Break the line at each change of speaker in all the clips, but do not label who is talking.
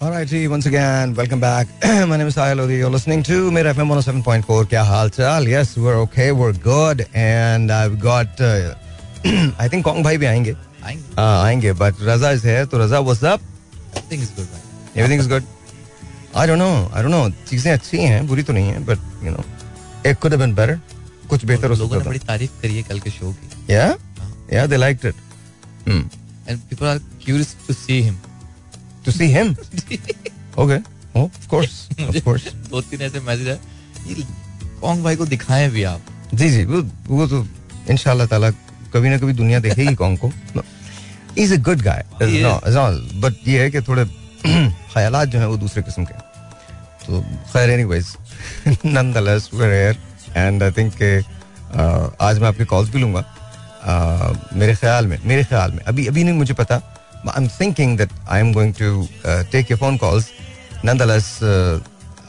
All right, ji once again, welcome back. My name is Sahil Lodi. You're listening to मेरा FM 107.4. Kya hal chal? Yes, we're okay, we're good, and I've got. Uh, I think Kong भाई भी आएंगे.
आएंगे.
हाँ आएंगे. But Raza is here. So Raza, what's up?
Everything is good. Bhai.
Everything is good. I don't know. I don't know. चीजें अच्छी हैं, बुरी तो नहीं हैं, but you know, it could have been better. कुछ बेहतर हो सकता था.
लोगों ने बड़ी तारीफ करी है कल के show
Yeah, ah. yeah, they liked it. Hmm.
And people are curious to see him.
To see him? Okay. Oh, of course. Of course.
दो तीन ऐसे मैसेज है ये कौन भाई को दिखाएँ भी आप
जी जी वो वो तो इंशाल्लाह ताला कभी ना कभी दुनिया देखेगी कौन को is a
good guy.
But ये है कि थोड़े ख्यालात जो हैं वो दूसरे किस्म के। तो खैर anyways nonetheless we are here and I think आज मैं आपके कॉल्स भी लूँगा मेरे ख्याल में मेरे ख्याल में अभी अभी नहीं मुझे पता I am thinking that I am going to take your phone calls nonetheless uh,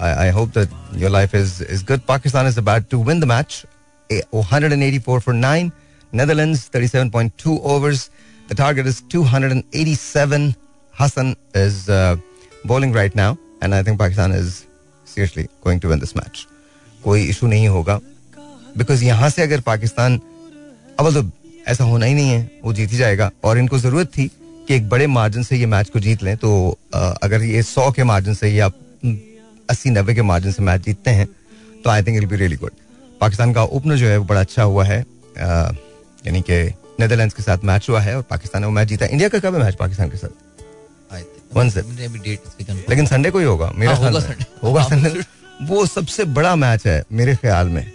I, I hope that your life is is good pakistan is about to win the match Eh, 184 for 9 netherlands 37.2 overs the target is 287 hassan is uh, bowling right now and i think pakistan is seriously going to win this match कोई issue नहीं होगा because यहां से अगर पाकिस्तान अब तो ऐसा होना ही नहीं है वो जीत ही जाएगा और इनको जरूरत थी कि एक बड़े मार्जिन से ये मैच को जीत लें तो अगर ये सौ के मार्जिन से या अस्सी नब्बे के मार्जिन से मैच जीतते हैं तो I think it be really good Pakistan का ओपनर जो है वो बड़ा अच्छा हुआ है यानी कि नेदरलैंड्स के साथ मैच हुआ है और पाकिस्तान ने वो मैच जीता इंडिया का कब है मैच पाकिस्तान के साथ? लेकिन संडे को ही होगा मेरा
हाँ, होगा।
होगा
हाँ,
संडे वो सबसे बड़ा मैच है मेरे ख्याल में।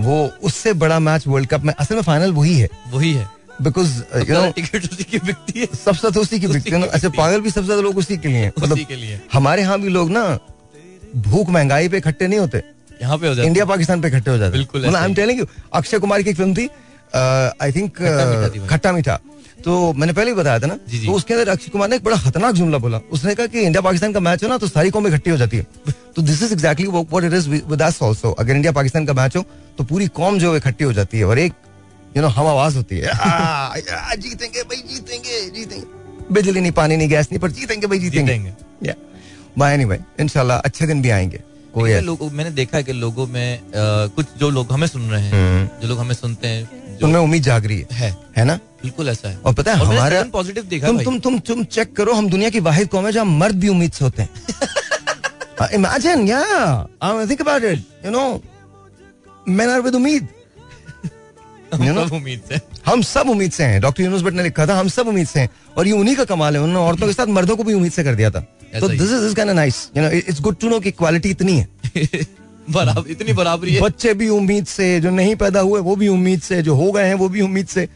वो उससे बड़ा मैच वर्ल्ड कप में असल में फाइनल वही है।
वही है।
बिकॉज़ यू नो
टिकट उसी की बिकती है।
सबसे ज़्यादा उसी की बिकती है
बिकती है।
पागल भी सबसे ज़्यादा लोग उसी के लिए मतलब हमारे यहाँ भी लोग ना भूख महँगाई पे इकट्ठे नहीं होते।
यहाँ पे हो जाता
इंडिया पाकिस्तान पे इकट्ठे हो जाते
बिल्कुल
मतलब I
am
telling you Akshay Kumar की फ़िल्म थी आई थिंक
खट्टा मीठा थी भाई।
खट्टा मीठा। तो मैंने पहले ही बताया था ना। तो उसके अंदर अक्षय कुमार ने एक बड़ा खतरनाक जुमला बोला। उसने कहा कि इंडिया पाकिस्तान का मैच हो ना तो सारी कौमें इकट्ठी हो जाती है। तो this is exactly what it is with us also अगर इंडिया पाकिस्तान का मैच हो तो पूरी कौम जो है इकट्ठी हो जाती है। और एक यू नो हम आवाज़ होती है। "आ, आ, जीतेंगे भाई जीतेंगे जीतेंगे। बिजली नहीं पानी नहीं गैस नहीं पर जीतेंगे भाई जीतेंगे। बाय एनीवे इंशाल्लाह अच्छे दिन भी आएँगे। कोई
लोगों मैंने देखा है कि लोगों में अ, कुछ जो लोग हमें सुन रहे हैं
हम्म।
जो लोग हमें सुनते हैं
उनमें उम्मीद जाग रही है।
है।
है ना?
बिल्कुल ऐसा है।
और पता है हमारा
पॉजिटिव देखा
तुम तुम तुम तुम चेक करो हम दुनिया की वाहिद कौम है जहाँ मर्द भी उम्मीद से होते हैं। इमेजिन या think about it you know man are with उम्मीद। You know?
उम्मीद से
हम सब उम्मीद से हैं। डॉक्टर यूनुस भट्ट ने लिखा था हम सब उम्मीद से हैं। और ये उन्हीं का कमाल है। उन्होंने औरतों के साथ मर्दों को भी उम्मीद से कर दिया था। तो this is is kind nice you know it's good to know कि क्वालिटी इतनी है।
बराबर इतनी बराबरी है।
बच्चे भी उम्मीद से जो नहीं पैदा हुए वो भी उम्मीद से जो हो गए हैं वो भी उम्मीद से।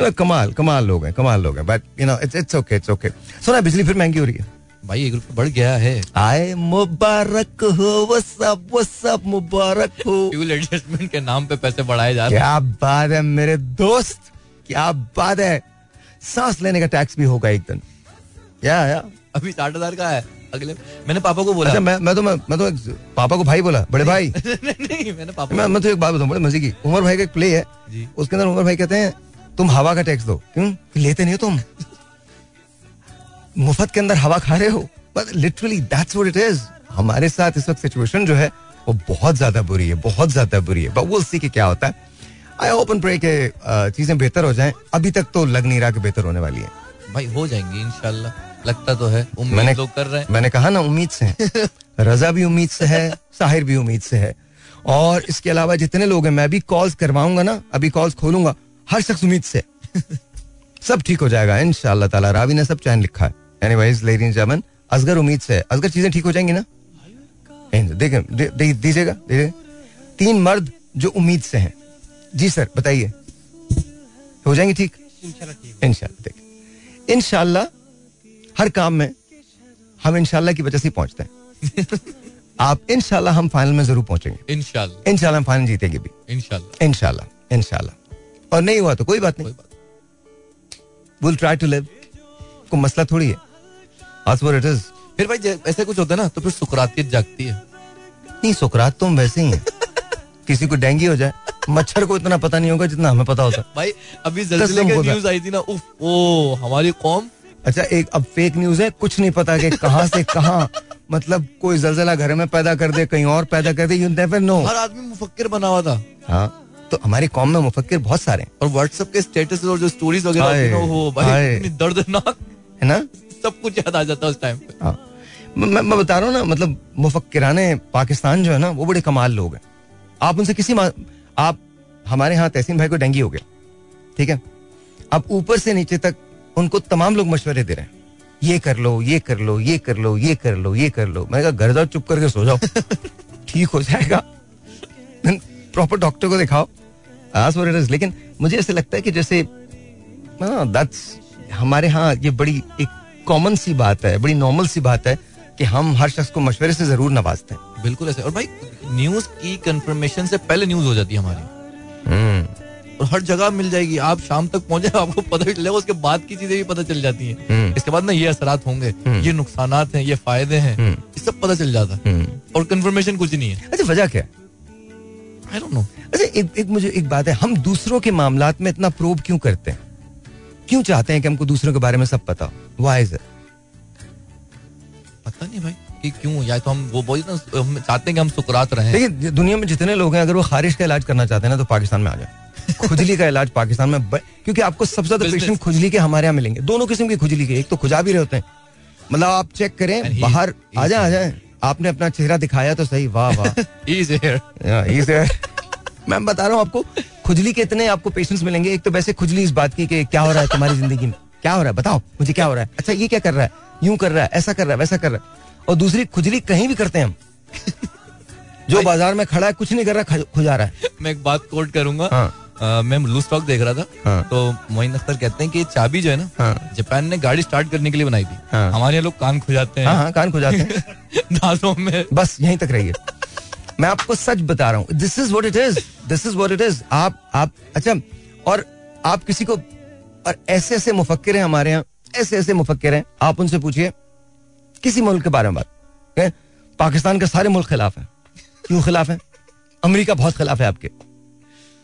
कमाल कमाल लोग हैं कमाल लोग हैं। But you know it's it's okay it's okay सुना बिजली फिर महँगी हो रही है।
भाई एक रुपये बढ़ गया है।
आए मुबारक हो वो सब वो सब मुबारक हो।
फ्यूल एडजस्टमेंट के नाम पे पैसे बढ़ाए जा रहे
क्या बात है मेरे दोस्त क्या बात है। सांस लेने का टैक्स भी होगा एक दिन। या या।
अभी साठ हज़ार का है अगले मैंने पापा को बोला।
अच्छा मैं मैं तो मैं, मैं तो एक- पापा को भाई बोला बड़े भाई।
नहीं मैंने पापा
मैं मैं तो एक बात बताऊँ बड़े मज़े की। उमर भाई का एक प्ले है।
जी।
उसके अंदर उमर भाई कहते हैं तुम हवा का टैक्स दो। क्यों? लेते नहीं हो तुम। मुफ़्त के अंदर हवा खा रहे हो? But literally that's what it is हमारे साथ इस वक्त सिचुएशन जो है वो बहुत ज़्यादा बुरी है बहुत ज़्यादा बुरी है। बट वो सी के क्या होता है। आई ओपन प्रे के चीज़ें बेहतर हो जाएँ। अभी तक तो लग नहीं रहा कि बेहतर होने वाली है।
भाई हो जाएँगे इंशाल्लाह। लगता तो है।
मैंने
लोग कर रहे हैं।
मैंने कहा ना उम्मीद से रजा भी उम्मीद से है साहिर भी उम्मीद से है। और इसके अलावा जितने लोग हैं मैं भी कॉल्स करवाऊँगा ना अभी कॉल्स खोलूँगा हर शख्स उम्मीद से सब ठीक हो जाएगा इन ताला। रावी ने सब चैन लिखा है। एनीवेज लेडीज़ जमन असगर उम्मीद से असगर चीज़ें ठीक हो जाएँगी ना देखें दे- दे- दीजिएगा दीजिए तीन मर्द जो उम्मीद से हैं जी सर बताइए हो जाएँगे ठीक इंशाल्लाह देखिए इंशाल्लाह हर काम में हम इंशाल्लाह की वजह से पहुँचते हैं आप इंशाल्लाह हम फाइनल में ज़रूर पहुँचेंगे
इंशाल्लाह
इंशाल्लाह हम फाइनल जीतेंगे भी
इंशाल्लाह
इंशाल्लाह इंशाल्लाह और नहीं हुआ तो कोई बात नहीं विल ट्राई टू लिव कोई मसला थोड़ी है। That's what it is.
फिर भाई ऐसे कुछ होता है ना तो फिर सुकरातियत जागती है।
नहीं सुकरात तुम वैसे ही हैं। किसी को डेंगू हो जाए मच्छर को इतना पता नहीं होगा जितना हमें पता होता।
भाई अभी जल्जले न्यूज़ आई थी ना उफ ओ हमारी कौम।
अच्छा एक अब फेक न्यूज़ है कुछ नहीं पता कि कहाँ से कहाँ। मतलब कोई जलजला घर में पैदा कर दे कहीं और पैदा कर दे यू नेवर नो
हर आदमी मुफक्किर बना हुआ था।
हाँ तो हमारी कॉम में मुफक्किर बहुत सारे हैं।
और व्हाट्सएप के स्टेटस और जो स्टोरीज वगैरह दर्दनाक।
है ना?
सब कुछ याद आ जाता उस टाइम पे।
हाँ। मैं मैं- मैं बता रहा हूँ ना मतलब मुफक्किराने पाकिस्तान जो है ना वो बड़े कमाल लोग हैं। आप उनसे किसी मा- आप हमारे यहाँ तहसीन भाई को डेंगी हो गया ठीक है? अब ऊपर से नीचे तक उनको तमाम लोग मशवरे दे रहे हैं। ये कर लो ये कर लो ये कर लो ये कर लो ये कर लो। मैंने कहा घर जाओ चुप करके सो जाओ। ठीक हो जाएगा। प्रॉपर डॉक्टर को दिखाओ. लेकिन मुझे ऐसे लगता है कि जैसे दैट्स हमारे यहाँ ये बड़ी एक कॉमन सी बात है बड़ी नॉर्मल सी बात है कि हम हर शख्स को मशवरे से ज़रूर नवाजते हैं।
बिल्कुल ऐसे। और भाई न्यूज़ की कंफर्मेशन से पहले न्यूज़ हो जाती है हमारी। और हर जगह मिल जाएगी। आप शाम तक पहुँचे आपको पता चलेगा उसके बाद की चीज़ें भी पता चल जाती हैं।
हम्म।
इसके बाद ना ये असरात होंगे
हम्म।
ये नुकसान हैं ये फ़ायदे हैं
हम्म।
ये सब पता चल जाता है।
हम्म।
और कंफर्मेशन कुछ नहीं है।
अच्छा वजह क्या?
आई डोंट नो
अच्छा एक, एक मुझे एक बात है हम दूसरों के मामला में इतना प्रोब क्यों करते हैं? क्यों चाहते हैं कि हमको दूसरों के बारे में सब पता वाई इज़
पता नहीं भाई कि क्यों? या तो हम वो बोल ना हम चाहते हैं कि हम सुकरात रहे।
देखिए दुनिया में जितने लोग हैं अगर वो खारिश का इलाज करना चाहते हैं ना तो पाकिस्तान में आ जाए। खुजली का इलाज पाकिस्तान में ब... क्योंकि आपको सबसे ज़्यादा पेशेंट खुजली के हमारे यहाँ मिलेंगे। दोनों किस्म की खुजली के एक तो खुजा भी रहे होते हैं। मतलब आप चेक करें बाहर आ जाए आ जाए। आपने अपना चेहरा दिखाया तो सही वाह वाह। मैं बता रहा हूँ आपको खुजली के इतने आपको पेशेंट्स मिलेंगे। एक तो वैसे खुजली इस बात की कि क्या हो रहा है तुम्हारी ज़िंदगी में? क्या हो रहा है? बताओ मुझे क्या हो रहा है? अच्छा ये क्या कर रहा है? यूँ कर रहा है ऐसा कर रहा है वैसा कर रहा है। और दूसरी खुजली कहीं भी करते हैं हम। जो बाज़ार में खड़ा है कुछ नहीं कर रहा खुजा रहा है।
मैं एक बात कोट करूँगा।
हाँ।
मैं लूज स्टॉक देख रहा था।
हाँ।
तो मोइन अख्तर कहते हैं कि चाबी जो है ना
हाँ।
जापान ने गाड़ी स्टार्ट करने के लिए बनाई थी।
हाँ।
हमारे यहाँ लोग कान खुजाते
हाँ।
हैं
हाँ कान खुजाते हैं।
दांतों में।
बस यहीं तक रहिए। मैं आपको सच बता रहा हूँ। This is what it is this is what it is आप आप अच्छा और आप किसी को, और ऐसे ऐसे मुफक्किर हैं हमारे यहाँ। ऐसे ऐसे मुफक्किर हैं। आप उनसे पूछिए, किसी मुल्क के बारे में बात। पाकिस्तान के सारे मुल्क खिलाफ हैं। क्यों खिलाफ हैं? अमेरिका बहुत खिलाफ है आपके।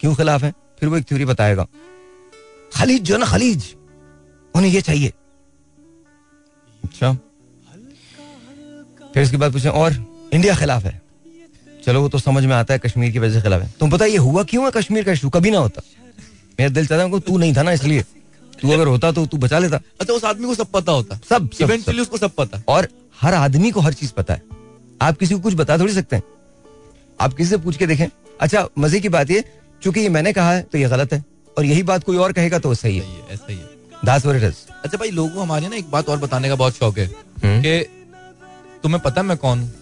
क्यों खिलाफ है? फिर वो एक थ्योरी बताएगा। खलीज जो ना, खलीज। उन्हें ये चाहिए। अच्छा। फिर इसके बाद पूछे, और इंडिया खिलाफ है। चलो वो तो समझ में आता है कश्मीर की वजह से खिलाफ है। तुम पता ये हुआ क्यों है कश्मीर का इशू? कभी ना होता। मेरा दिल चाहता तू नहीं था ना इसलिए। तू अगर होता तो तू बचा लेता।
अच्छा उस आदमी को सब पता होता।
सब
इवेंचुअली उसको सब पता।
और हर आदमी को हर चीज़ पता है। आप किसी को कुछ बता थोड़ी सकते हैं। आप किसी से पूछ के देखें। अच्छा मज़े की बात ये चूँकि ये मैंने कहा है तो ये गलत है। और यही बात कोई और कहेगा तो सही है।
ऐसा ही है. अच्छा भाई लोगों को हमारे ना एक बात और बताने का बहुत शौक है
हम्म।
कि तुम्हें पता मैं कौन हूँ?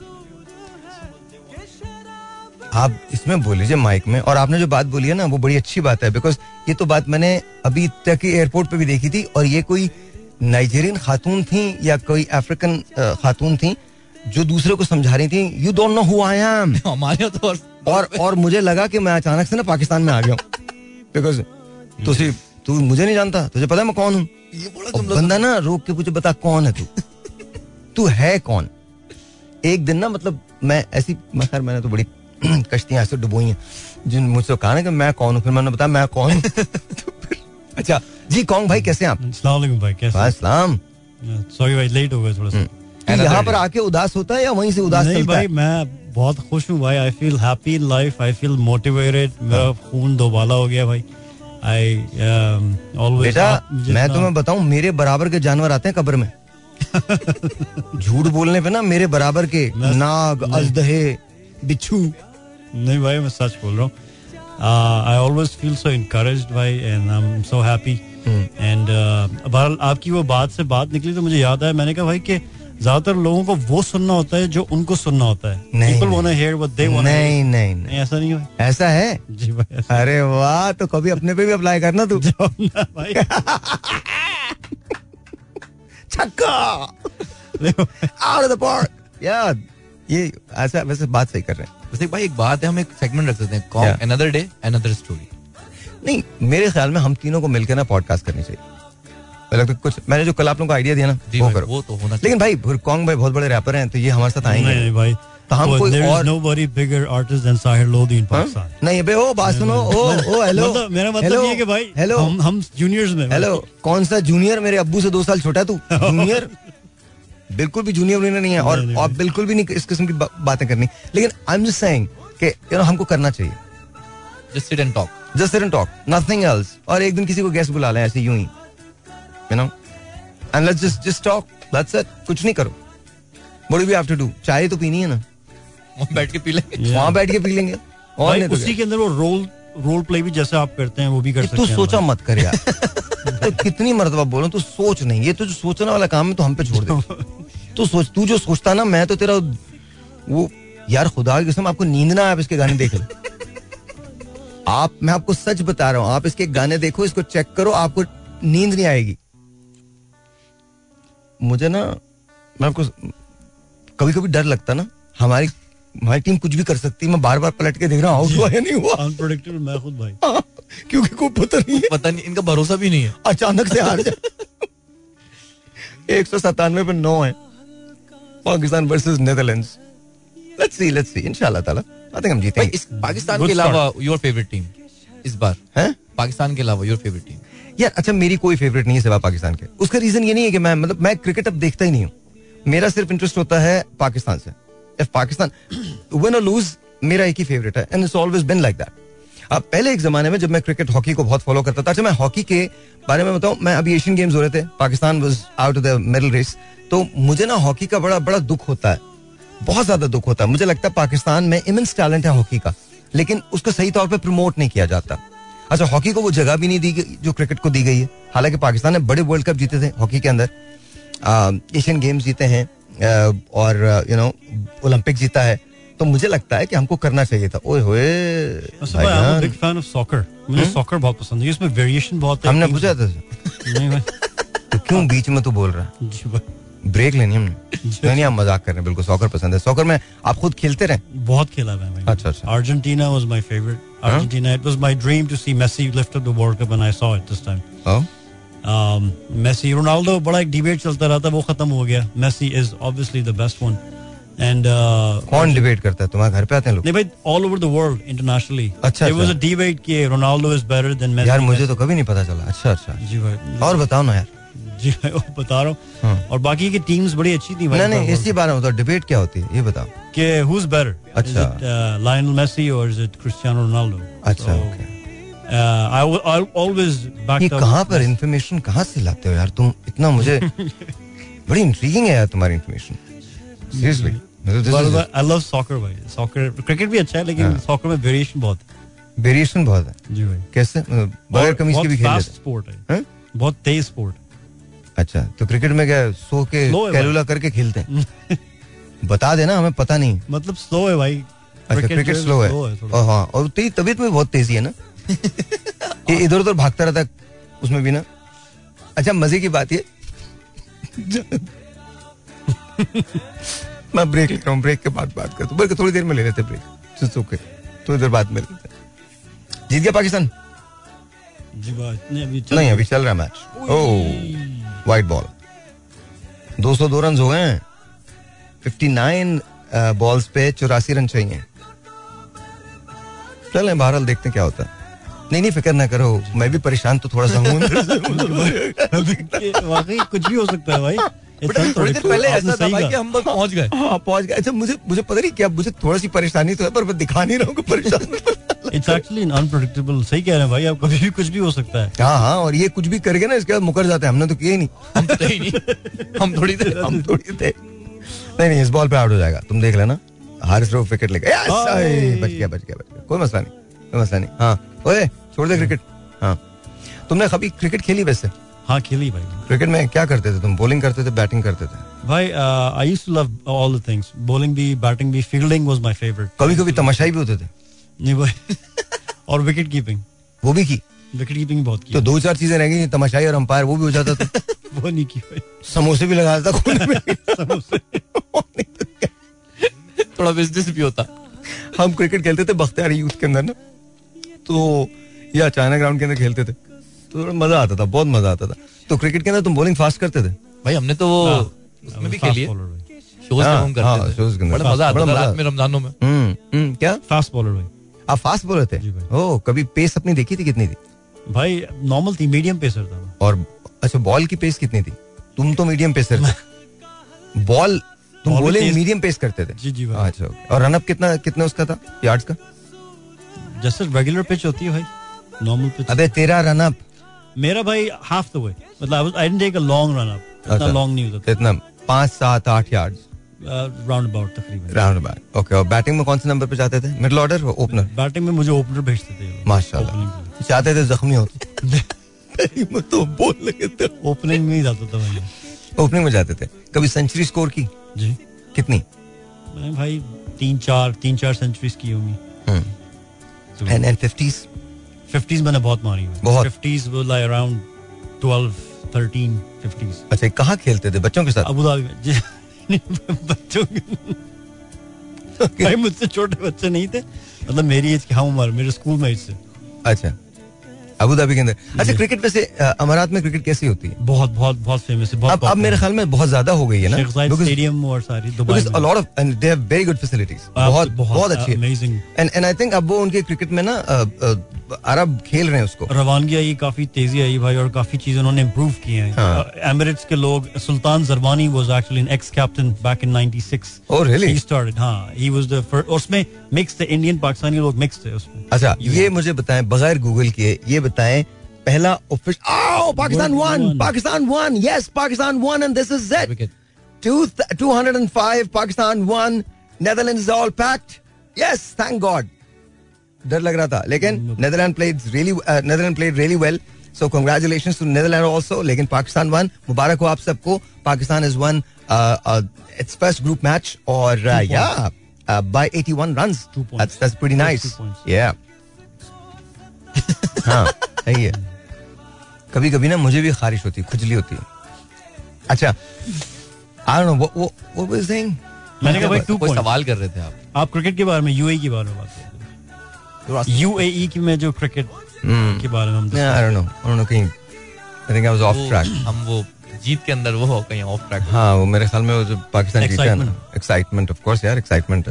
आप इसमें बोल लीजिए माइक में। और आपने जो बात बोली है ना वो बड़ी अच्छी बात है बिकॉज़ ये तो बात मैंने अभी तक एयरपोर्ट पे भी देखी थी और ये कोई नाइजीरियन खातून थी या कोई अफ्रीकन खातून थी जो दूसरे को समझा रही थी you don't know who I am
हमारे तो और
और मुझे लगा कि मैं अचानक से ना पाकिस्तान में आ गया बिकॉज़ तो सिर्फ़ तू मुझे नहीं जानता तुझे पता है मैं कौन हूँ? बंदा ना रोक के पूछे बता कौन है तू? तू है कौन? एक दिन ना मतलब मैं ऐसी मैं खैर मैंने तो बड़ी कश्तियाँ ऐसे डुबोई हैं जिन मुझसे कहा ना कि मैं कौन हूँ? फिर मैंने बताया मैं कौन हूँ? तो अच्छा जी कौन भाई कैसे हैं आप?
भाई कैसे सॉरी भाई लेट हो गए थोड़ा सा।
तो यहाँ पर आके उदास होता है या वहीं से उदास
नहीं भाई मैं बहुत खुश हूँ भाई I feel happy in life I feel motivated मेरा खून दोबाला हो गया भाई। आई ऑलवेज
बेटा मैं तुम्हें बताऊँ मेरे बराबर के जानवर आते हैं कब्र में। झूठ बोलने पे ना मेरे बराबर के नाग अजदहे बिच्छू
नहीं भाई मैं सच बोल रहा हूँ। I always feel so encouraged भाई and I am so happy and बहरहाल आपकी वो बात से बात निकली तो मुझे याद आया। मैंने कहा भाई कि ज़्यादातर लोगों को वो सुनना होता है जो उनको सुनना होता है।
नहीं,
पीपल
नहीं।
व्हाट दे वांट
नहीं नहीं नहीं।
नहीं ऐसा नहीं हुआ
ऐसा है?
जी भाई ऐसा
अरे वाह तो कभी अपने पे भी अप्लाई करना तू।
भाई।
छक्का! आउट ऑफ़ द पार्क यार ये ऐसा वैसे बात सही कर रहे हैं।
वैसे भाई एक बात है हम एक सेगमेंट रख सकते हैं
क्या?
अनदर डे अनदर स्टोरी
नहीं मेरे ख्याल में हम तीनों को मिलकर ना पॉडकास्ट करनी चाहिए। लगता कुछ मैंने जो कल आप लोगों को आइडिया दिया ना
जी
वो करो।
वो तो होना
लेकिन भाई भुरकॉन्ग भाई बहुत बड़े रैपर हैं तो ये हमारे साथ आएँगे।
नहीं भाई
हम कोई और
nobody bigger artist than Sahir Lodi in
हाँ?
Pakistan.
नहीं बे ओ बात सुनो ओ ओ हेलो
मतलब मेरा मतलब ये है कि भाई
हेलो
हम हम जूनियर्स में
हेलो कौन सा जूनियर मेरे अब्बू से दो साल छोटा तू? जूनियर बिल्कुल भी जूनियर वूनियर नहीं है और
नहीं,
और बिल्कुल भी नहीं इस किस्म की बा- बातें करनी। लेकिन आई एम जस्ट सेइंग कि यू नो हमको करना चाहिए।
Just sit and talk
just sit and talk nothing else और एक दिन किसी को गेस्ट बुला लें ऐसे यूँ ही। You know and let's just just talk that's it कुछ नहीं करो। What do we have to do चाय तो पीनी है ना।
वहाँ बैठ के पी लेंगे।
वहाँ बैठ के पी लेंगे। और तो
उसी के अंदर वो रोल रोल प्ले भी जैसे आप करते हैं वो भी कर सकते
तू सोचा मत कर यार। तो कितनी मर्तबा बोलो तू सोच नहीं। ये तो जो सोचने वाला काम है तो हम पे छोड़ दे। तू सोच तू जो सोचता ना मैं तो तेरा वो यार खुदा की कसम आपको नींद ना आप इसके गाने देख ले। आप मैं आपको सच बता रहा हूँ आप इसके गाने देखो इसको चेक करो आपको नींद नहीं आएगी। मुझे ना मैं आपको कभी कभी डर लगता ना हमारी हमारी टीम कुछ भी कर सकती है मैं बार बार पलट के देख रहा हूँ आउट हुआ या नहीं हुआ?
Unpredictable मैं खुद भाई।
हाँ, क्योंकि कोई पता नहीं है।
पता नहीं इनका भरोसा भी नहीं है।
अचानक से हार जाए एक सौ सत्तानवे पे नौ है। Pakistan versus Netherlands let's see let's see इंशाल्लाह ताला। आई थिंक हम जीतेंगे।
इस पाकिस्तान के अलावा योर फेवरेट टीम इस बार।
हैं?
पाकिस्तान के अलावा योर फेवरेट टीम
यार अच्छा मेरी कोई फेवरेट नहीं है सिवा पाकिस्तान के। उसका रीजन ये नहीं है कि मैं मतलब मैं क्रिकेट अब देखता ही नहीं हूँ। मेरा सिर्फ़ इंटरेस्ट होता है पाकिस्तान से। इफ़ पाकिस्तान विन और लूज मेरा एक ही फेवरेट है and it's always been like that अब पहले एक जमाने में जब मैं क्रिकेट हॉकी को बहुत फॉलो करता था अच्छा मैं हॉकी के बारे में बताऊँ, मैं अभी एशियन गेम्स हो रहे थे Pakistan was out of the medal race तो मुझे ना हॉकी का बड़ा बड़ा दुख होता है, बहुत ज़्यादा दुख होता है। मुझे लगता है पाकिस्तान में इमेंस टैलेंट है हॉकी का, लेकिन उसको सही तौर पर प्रमोट नहीं किया जाता। अच्छा हॉकी को वो जगह भी नहीं दी गई, जो क्रिकेट को दी गई है। हालाँकि पाकिस्तान ने बड़े वर्ल्ड कप जीते थे हॉकी के अंदर एशियन गेम्स जीते हैं और यू नो ओलंपिक जीता है। तो मुझे लगता है कि हमको करना चाहिए था। ओए होए
big fan of soccer मुझे सॉकर बहुत पसंद है। इसमें वेरिएशन बहुत है।
हमने पूछा था
नहीं
तो क्यों बीच में तू बोल रहा? है ब्रेक लेनी हमने। नहीं नहीं हम मज़ाक कर रहे हैं। बिल्कुल सॉकर पसंद है। सॉकर में आप खुद खेलते रहे।
बहुत खेला भाई
अच्छा, अच्छा।
Argentina was my favourite Argentina it was my dream to see Messi lift up the world cup and I saw it this
time
Messi Ronaldo बड़ा एक डिबेट चलता रहा था वो खत्म हो गया। Messi is obviously the best one and
कौन डिबेट करता है? तुम्हारे घर पे आते हैं लोग?
नहीं भाई all over the world internationally
अच्छा,
was
अच्छा।
a debate कि Ronaldo is better than Messi
यार मुझे तो कभी नहीं पता चला। अच्छा अच्छा।
जी भाई
और बताओ ना यार।
जी भाई वो बता रहा
हाँ।
हूँ। और बाकी की टीम्स बड़ी अच्छी थी
नहीं नहीं इसी बारे में बताओ। डिबेट क्या होती है? ये बताओ।
कि हु इज़ बेटर
अच्छा।
लायनल मेसी और इज़ इट क्रिस्टियानो रोनाल्डो
अच्छा ओके ये कहाँ पर इंफॉर्मेशन कहाँ से लाते हो यार? तुम इतना मुझे बड़ी इंट्रीगिंग है यार तुम्हारी information seriously
I love soccer भाई। सॉकर क्रिकेट भी अच्छा है लेकिन
हाँ।
सॉकर में वेरिएशन बहुत है।
वेरिएशन बहुत है।
जी भाई।
कैसे? बगैर कमीज के भी खेल लेते
स्पोर्ट है। बहुत तेज स्पोर्ट
अच्छा तो क्रिकेट में क्या सो के कैलुला करके खेलते हैं? बता देना हमें पता नहीं।
मतलब स्लो है भाई।
अच्छा क्रिकेट स्लो है और हाँ और तेरी तबीयत में बहुत तेज़ी है ना? ये इधर उधर भागता रहता है उसमें भी ना। अच्छा मज़े की बात ये। मैं ब्रेक ले रहा हूँ ब्रेक के बाद बात करता हूँ। बल्कि थोड़ी देर में ले लेते ब्रेक ओके थोड़ी देर बाद में लेते जीत गया पाकिस्तान?
जी अभी चल
नहीं अभी चल रहा match oh white ball 202 run हो। गए हैं 59 बॉल्स पे चौरासी रन चाहिए। चलें बहरहाल देखते हैं क्या होता है। नहीं नहीं फ़िक्र ना करो मैं भी परेशान तो थोड़ा सा हूँ।
वाकई कुछ भी हो सकता है भाई।
थोड़ी देर पहले ऐसा था भाई कि हम बस पहुँच गए।
हाँ पहुँच गया अच्छा मुझे मुझे पता नहीं क्या मुझे थोड़ा सी परेशानी तो है पर मैं दिखा नहीं रहा हूँ परेशान
इट्स एक्चुअली अनप्रेडिक्टेबल सही कह रहे हैं भाई आप कभी भी कुछ भी हो सकता है।
हाँ हाँ और ये कुछ भी करके ना इसके बाद मुकर जाते हैं। हमने तो किया ही नहीं।
हम तो थे ही नहीं। हम थोड़ी देर
हम थोड़ी थे नहीं नहीं इस बॉल पे आउट हो जाएगा। तुम देख लेना। हारिस रोफ विकेट लेगा Yes! बच गया बच गया बच गया। कोई मसला नहीं कोई मसला नहीं। हाँ ओए। छोड़ दे क्रिकेट हाँ। तुमने कभी क्रिकेट खेली वैसे?
हाँ खेली भाई।
क्रिकेट में क्या करते थे तुम? बॉलिंग करते थे बैटिंग करते थे?
भाई I used to love all the things bowling भी बैटिंग भी फील्डिंग वाज माय फेवरेट
कभी कभी तमाशाई भी होते थे?
नहीं भाई। और विकेट कीपिंग
वो भी की?
विकेट कीपिंग बहुत की।
तो दो चार चीज़ें रह गई तमाशाई और अंपायर वो भी हो जाता था।
वो नहीं की भाई।
समोसे भी लगा देता कोने में।
समोसे।
नहीं तो।
थोड़ा बिज़नेस भी होता।
हम क्रिकेट खेलते थे बख्तियार यूथ के अंदर ना। तो या चाइना ग्राउंड के अंदर खेलते थे। तो थोड़ा मज़ा आता था बहुत मज़ा आता था। तो क्रिकेट के अंदर तुम बॉलिंग फास्ट करते थे?
भाई हमने तो वो
हाँ,
उसमें भी खेली है।
हाँ,
हम करते थे।
shows के अंदर।
बड़ा मज़ा आता
बड़ा
था
मज़ा
रात में रमजानों में।
हम्म, हम्म, क्या?
फास्ट बॉलर भाई।
आप फास्ट बॉलर थे? ओ कभी पेस अपनी देखी थी कितनी थी?
भाई नॉर्मल थी मीडियम पेसर था
और अच्छा बॉल की पेस कितनी थी? तुम तो मीडियम पेसर थे। बॉल तुम
बोले
मीडियम पेस करते थे?
जी जी
अच्छा और रनअप कितना कितना उसका था? यार्ड्स का?
जैसे रेगुलर पिच होती है भाई। नॉर्मल पिच
अबे तेरा रनअप
मेरा भाई हाफ़ द वे मतलब I didn't take a long run up इतना
अच्छा।
लॉन्ग नहीं होता
कितना? पाँच सात आठ यार्ड्स
राउंड अबाउट तकरीबन।
राउंड अबाउट ओके और बैटिंग में कौन से नंबर पे जाते थे? मिडिल ऑर्डर ओपनर
बैटिंग में मुझे ओपनर भेजते थे।
माशाल्लाह। चाहते थे जख्मी हो तो बोल लगे थे।
ओपनिंग में ही जाता था भाई।
ओपनिंग में जाते थे। कभी सेंचुरी स्कोर की?
जी।
कितनी?
मैं भाई तीन चार तीन चार सेंचुरीज की होंगी।
एंड एंड फिफ्टीज
फिफ्टीज मैंने बहुत मारी हुई।
बहुत।
Fifties around twelve thirteen fifties
अच्छा कहाँ खेलते थे? बच्चों के साथ?
अबू धाबी में। बच्चों के भाई मुझसे छोटे बच्चे नहीं थे। मतलब मेरी एज के हम उम्र मेरे स्कूल में से।
अच्छा। अबू धाबी के अंदर। अच्छा क्रिकेट वैसे अ, अमारात में क्रिकेट कैसी होती है?
बहुत बहुत बहुत फ़ेमस है
अब अब मेरे ख्याल में बहुत ज़्यादा हो गई है ना?
स्टेडियम और सारी
Dubai a lot of and they have very good बहुत बहुत अच्छी
amazing
and and I think अब वो उनके क्रिकेट में ना अरब खेल रहे हैं उसको।
रवानगी आई काफ़ी तेज़ी आई भाई और काफ़ी चीज़ें उन्होंने इम्प्रूव की हैं।
हाँ।
एमिरेट्स के लोग Sultan Zarbani was actually an ex captain back in 96
Oh, really?
he started हाँ he was the first उसमें मिक्स थे इंडियन पाकिस्तानी लोग मिक्स थे उसमें।
अच्छा ये मुझे बताएँ बगैर गूगल किए ये बताएँ पहला
official
Pakistan
won
Pakistan won yes Pakistan won and this is it
Wicket.
205 Pakistan won Netherlands is all packed. Yes thank God. डर लग रहा था लेकिन Netherland played really Netherland played really well so congratulations to Netherland also लेकिन Pakistan won मुबारक हो आप सबको. Pakistan is won it's first group match और या by 81 runs
that's
that's
pretty nice
या हाँ सही है। कभी कभी ना मुझे भी खारिश होती है खुजली होती है। अच्छा आई डोंट नो वो वो वाज सेइंग
मैंने कहा भाई टू पॉइंट
सवाल कर रहे थे आप।
आप क्रिकेट के बारे में यूएई के बारे में बात कर।
थोड़ा सा-
यूएई की में जो क्रिकेट
Hmm.
के बारे में हम
I don't know I don't know कहीं I think I was
off
track
हम वो जीत के अंदर वो हो कहीं ऑफ़ ट्रैक
हाँ। वो मेरे ख्याल में वो जो पाकिस्तान जीता है ना। एक्साइटमेंट ऑफ़ कोर्स यार एक्साइटमेंट.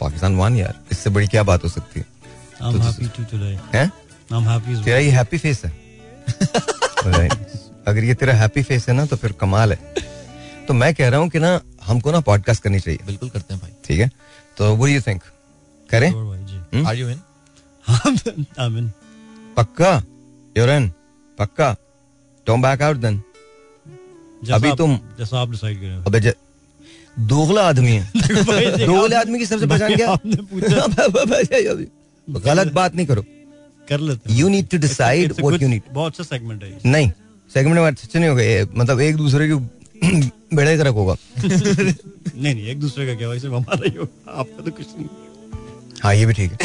पाकिस्तान वन यार। इससे बड़ी क्या बात हो सकती है?
I'm happy
तेरा ये हैप्पी फेस है। अगर ये तेरा हैप्पी फेस है ना तो फिर कमाल है। तो मैं कह रहा हूँ कि ना हमको ना पॉडकास्ट करनी चाहिए।
बिल्कुल करते हैं भाई।
ठीक है? तो वो यू थिंक करें?
Are you in
I'm in.
पक्का? यूर इन पक्का? डोंट बैक आउट देन अभी तुम-
जैसा आप डिसाइड करें।
अबे ज- दोगला आदमी है। दोगले आदमी की सबसे पहचान क्या? गलत बात नहीं करो।
कर लेते हैं।
You need to decide
It's a
what
good-
you need.
बहुत अच्छा सेगमेंट है।
नहीं सेगमेंट में अच्छे नहीं हो गए मतलब एक दूसरे की बेड़े तरक होगा।
नहीं नहीं एक दूसरे का क्या सिर्फ़ हमारा ही होगा। आपका तो कुछ नहीं।
हाँ ये भी ठीक है।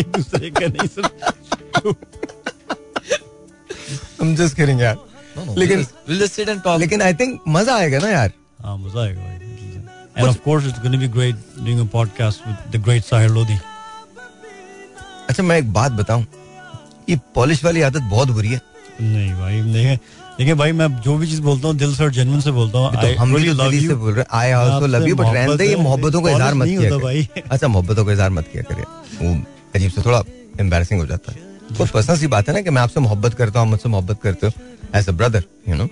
एक दूसरे का नहीं सिर्फ़
हम जस्ट किडिंग यार। लेकिन
will just sit and talk
लेकिन आई थिंक मज़ा आएगा ना यार।
हाँ मज़ा आएगा And of course it's going to be great doing a podcast with the great Sahir Lodi.
अच्छा मैं एक बात बताऊँ ये पॉलिश वाली आदत बहुत बुरी है।
नहीं भाई नहीं देखिए भाई मैं जो भी चीज़ बोलता हूँ दिल से और जेन्युइन से बोलता हूँ
तो हम
really
तो से बोल रहे हैं। I
also
love you but रहने दे ये मोहब्बतों का इजहार मत किया
भाई।
अच्छा मोहब्बतों का इजहार मत किया करिए। वो अजीब से थोड़ा एम्बैरसिंग हो जाता है। वो पर्सनल सी बात है ना कि मैं आपसे मोहब्बत करता हूँ मुझसे मोहब्बत करते हो as a brother you
know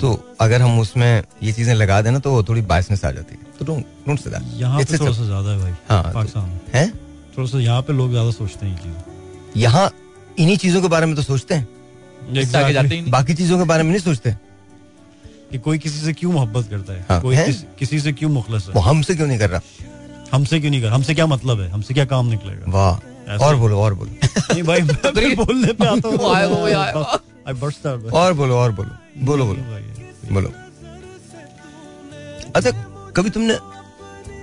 तो अगर हम उसमें ये चीज़ें लगा देना तो वो थोड़ी बायसनेस आ जाती है। तो डोंट डोंट से
यहाँ
दैट
पे थोड़ा सा ज़्यादा है भाई
हाँ, तो-
पाकिस्तान
हैं?
थोड़ा सा यहाँ पे लोग ज़्यादा सोचते हैं ये
यहाँ इन्हीं चीज़ों के बारे में तो सोचते हैं।
आगे जाते ही
बाकी चीज़ों के बारे में नहीं सोचते।
कि कोई किसी से क्यों मोहब्बत करता है?
हाँ,
कोई
है?
किस, किसी से क्यों मुखलस है?
वो हमसे क्यों नहीं कर रहा?
हमसे क्यों नहीं कर हमसे क्या मतलब है? हमसे क्या काम निकलेगा?
वाह और बोलो और बोलो।
नहीं भाई बोलने पे आता हूँ।
और बोलो और बोलो। बोलो बोलो। बोलो। अच्छा कभी तुमने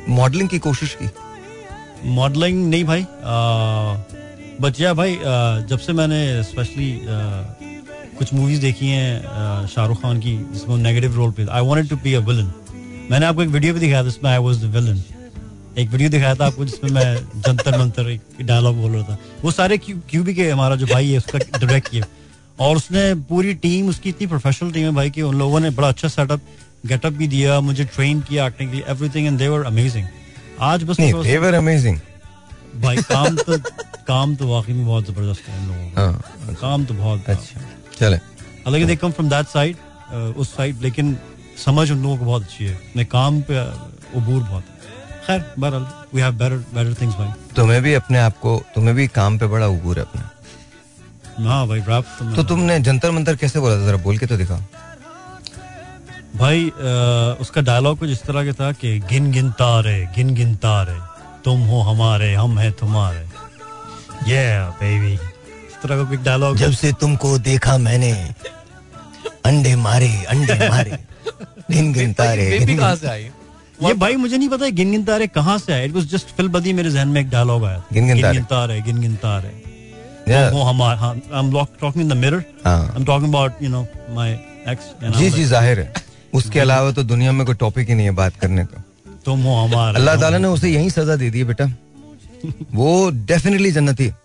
मॉडलिंग की कोशिश की?
मॉडलिंग नहीं भाई। बट या भाई जब से मैंने स्पेशली कुछ मूवीज़ देखी हैं शाहरुख खान की, जिसमें नेगेटिव रोल पे I wanted to be a villain मैंने आपको एक वीडियो भी दिखाया था जिसमें आई वाज द विलन एक वीडियो दिखाया था आपको जिसमें मैं जंतर मंतर एक डायलॉग बोल रहा था। वो सारे क्यू क्यूबी के हमारा जो भाई है, उसका डायरेक्ट किया और उसने पूरी टीम उसकी इतनी प्रोफेशनल टीम है भाई कि उन लोगों ने बड़ा अच्छा सेटअप गेटअप भी दिया, मुझे ट्रेन किया acting everything and they were amazing आज बस
नहीं
थोड़ा
दे वर अमेजिंग
भाई काम तो काम तो वाकई में बहुत ज़बरदस्त है लोगों का।
हाँ
काम तो बहुत
अच्छा चले।
हालाँकि they come from that side उस साइड लेकिन समझ उन लोगों को बहुत अच्छी है। अपने काम पे uh, उबूर बहुत खैर बहरहाल we have better better things भाई।
तुम्हें भी अपने आप को तुम्हें भी काम पे बड़ा उबूर है अपना।
हाँ भाई रैप तो
तो तुमने जंतर मंतर कैसे बोला था? जरा बोल के तो दिखाओ।
भाई uh, उसका डायलॉग कुछ इस तरह का था कि गिन गिन तारे गिन गिन तारे तुम हो हमारे हम हैं तुम्हारे। ये yeah, बेबी इस तरह का डायलॉग
जब से तुमको देखा मैंने अंडे मारे अंडे मारे गिन गिन तारे
बेबी कहाँ से आई?
ये भाई मुझे नहीं पता गिन गिन तारे कहाँ से आए। इट वाज जस्ट फिल बदी मेरे जहन में एक डायलॉग आया
गिन गिन तारे।
तारे गिन गिन तारे। हो हमारे I am talking in the mirror
हाँ।
I am talking about you know my ex
जी जी ज़ाहिर है। उसके अलावा तो दुनिया में कोई टॉपिक ही नहीं है बात करने का।
तुम हो हमारे।
अल्लाह ताला ने उसे यही सजा दे दी है बेटा। वो डेफिनेटली जन्नती है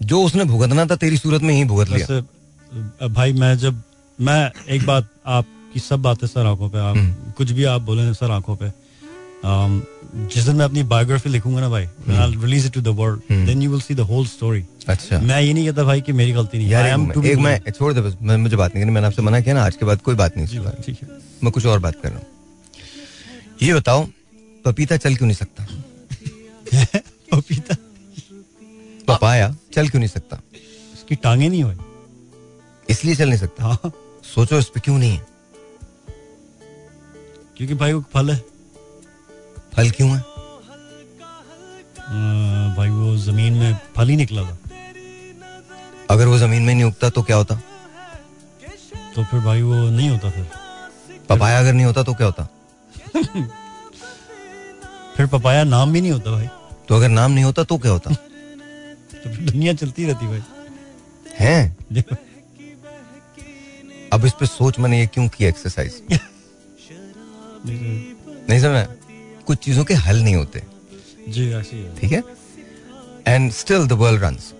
जो उसने भुगतना था तेरी सूरत में ही भुगत लिया।
भाई मैं जब मैं एक बात आपकी सब बातें सर आँखों पे
हम्म।
आप कुछ भी आप बोले सर आँखों पे जिस दिन मैं अपनी बायोग्राफी लिखूँगा ना भाई release it to the world then you will see the whole
story. अच्छा।
मैं ये नहीं कहता भाई कि मेरी गलती नहीं
यार एक, मैं छोड़ दे बस मैं मुझे बात नहीं करनी मैंने आपसे मना किया ना आज के बाद कोई बात नहीं।
ठीक है।
मैं कुछ और बात कर रहा हूँ। ये बताओ पपीता चल क्यों नहीं सकता?
पपीता?
पपाया चल क्यों नहीं सकता?
इसकी टांगे नहीं हुई
इसलिए चल नहीं सकता।
हाँ।
सोचो इस पे क्यों नहीं है?
क्योंकि भाई वो फल है।
फल क्यों है?
भाई वो ज़मीन में फल ही निकला था
अगर वो ज़मीन में नहीं उगता तो क्या होता?
तो फिर भाई वो नहीं होता फिर।
पपाया अगर नहीं होता तो क्या होता?
फिर पपाया नाम भी नहीं होता भाई।
तो अगर नाम नहीं होता तो क्या होता?
तो फिर दुनिया चलती रहती भाई।
हैं? अब इस पे सोच मैंने ये क्यों किया एक्सरसाइज नहीं समझ कुछ चीज़ों के हल नहीं होते।
जी ऐसी है
ठीक है? And still the world runs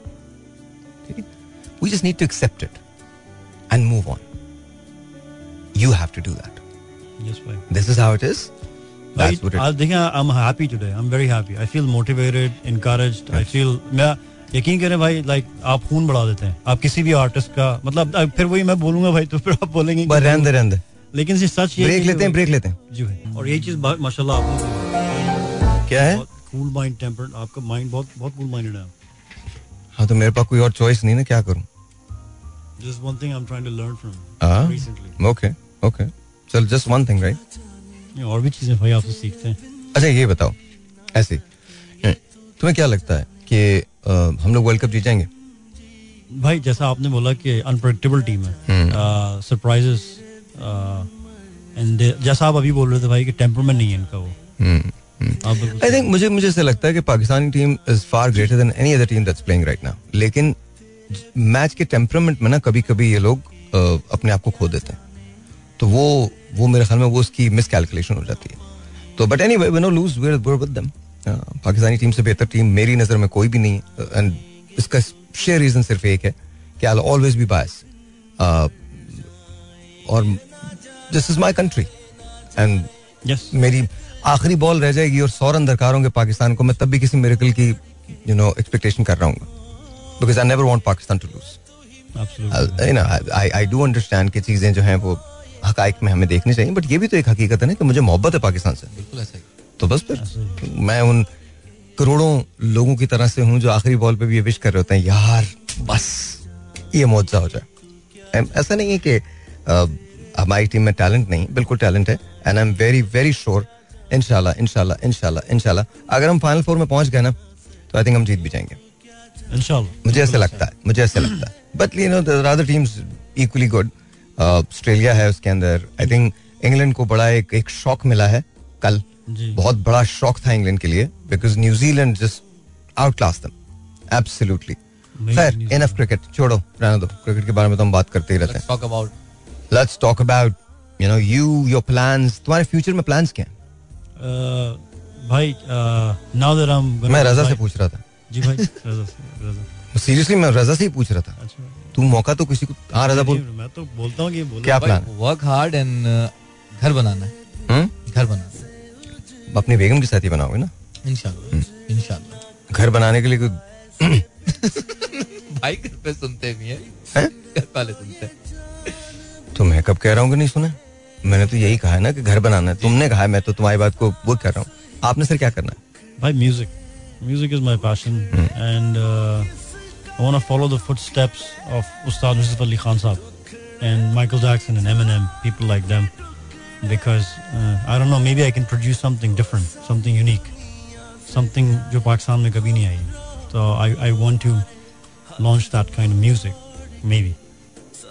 we just need to accept it and move on you have
to do
that this is how it
is
That's what it
आज देखें I am happy today I am very happy I feel motivated I feel मैं यकीन करें भाई like आप खून बढ़ा देते हैं। आप किसी भी आर्टिस्ट का मतलब फिर वही मैं बोलूँगा भाई तो फिर आप बोलेंगे
रहने रहने
लेकिन सच ये
ब्रेक लेते हैं ब्रेक लेते हैं।
जी भाई और ये चीज़ माशाल्लाह आपने
क्या है?
कूल माइंड टेम्पर्ड आपका माइंड बहुत बहुत कूल माइंडेड है
हाँ तो मेरे पास कोई और चॉइस नहीं ना क्या करूँ?
This one thing I am trying to
learn?
From recently
okay okay चल जस्ट वन थिंग राइट
और भी चीज़ें भाई आपसे सीखते हैं।
अच्छा ये बताओ ऐसे। हम्म, तुम्हें क्या लगता है कि अ, हम लोग वर्ल्ड कप जीत जाएँगे?
भाई जैसा आपने बोला कि अनप्रडिक्टेबल टीम है।
हम्म।
सरप्राइजेस एंड जैसा आप अभी बोल रहे थे भाई कि टेम्परमेंट नहीं है इनका वो। बिल्कुल
आई थिंक मुझे मुझे ऐसा लगता है कि Pakistani team is far greater than any other team that's playing right now लेकिन मैच के टेम्परामेंट में ना कभी कभी ये लोग अपने आप को खो देते हैं। तो वो वो मेरे ख्याल में वो उसकी मिस कैलकुलेशन हो जाती है। तो but any way no lose where with them Pakistani team से बेहतर टीम मेरी नज़र में कोई भी नहीं है। एंड इसका शेयर रीजन सिर्फ़ एक है कि आई ऑलवेज बी बायस और this is my country
and
मेरी आखिरी बॉल रह जाएगी और सौ रन दरकार होंगे पाकिस्तान को मैं तब भी किसी मेरेकल की यू नो एक्सपेक्टेशन कर रहा हूँ। Because I never want Pakistan to
lose
I I do understand कि चीज़ें जो हैं वो हकाइक में हमें देखनी चाहिए बट ये भी तो एक हकीकत है ना कि मुझे मोहब्बत है पाकिस्तान से।
बिल्कुल ऐसा
तो बस फिर मैं उन करोड़ों लोगों की तरह से हूँ जो आखिरी बॉल पे भी ये विश कर रहे होते हैं यार बस ये मुआवजा हो जाए। ऐसा नहीं है कि हमारी टीम में टैलेंट नहीं बिल्कुल टैलेंट है and I am very very sure इनशाला इनशाला इनशाला इनशाला अगर हम फाइनल फोर में पहुँच गए ना तो आई थिंक हम जीत भी जाएँगे। मुझे ऐसे लगता है मुझे ऐसे लगता है। But you know other teams equally good Australia है उसके अंदर। आई थिंक इंग्लैंड को बड़ा एक एक शॉक मिला है कल।
जी।
बहुत बड़ा शॉक था इंग्लैंड के लिए because New Zealand just out class them
absolutely
खैर इनफ क्रिकेट छोड़ो रहने दो। क्रिकेट के बारे में तो हम बात करते ही रहते हैं।
Talk about
let's talk about you know you your plans तुम्हारे फ्यूचर में प्लान्स क्या हैं?
भाई नाउ दैट आई एम
मैं रजा से पूछ रहा था।
जी भाई रजा से रजा।
सीरियसली मैं रजा से ही पूछ रहा था।
अच्छा।
तू मौका तो किसी को हाँ रजा बोल।
मैं तो बोलता हूँ कि
क्या प्लान
वर्क हार्ड एंड घर बनाना है।
हम्म?
घर बनाना
अपनी बेगम के साथ ही बनाओगे ना?
इंशाल्लाह इंशाल्लाह।
घर बनाने के लिए कोई
भाई घर पे सुनते भी हैं।
हैं?
घर वाले सुनते
तो मैं कब कह रहा हूँ कि नहीं सुना? मैंने तो यही कहा है ना कि घर बनाना है। तुमने कहा है मैं तो तुम्हारी बात को वो कर रहा हूँ। आपने सर क्या करना है?
भाई music music is my passion and I want to follow the footsteps of Ustad Yusuf Ali Khan Sahab and Michael Jackson and Eminem people like them because uh, I don't know maybe I can produce something different something unique something जो पाकिस्तान में कभी नहीं आई। So I I want to launch that kind of music maybe.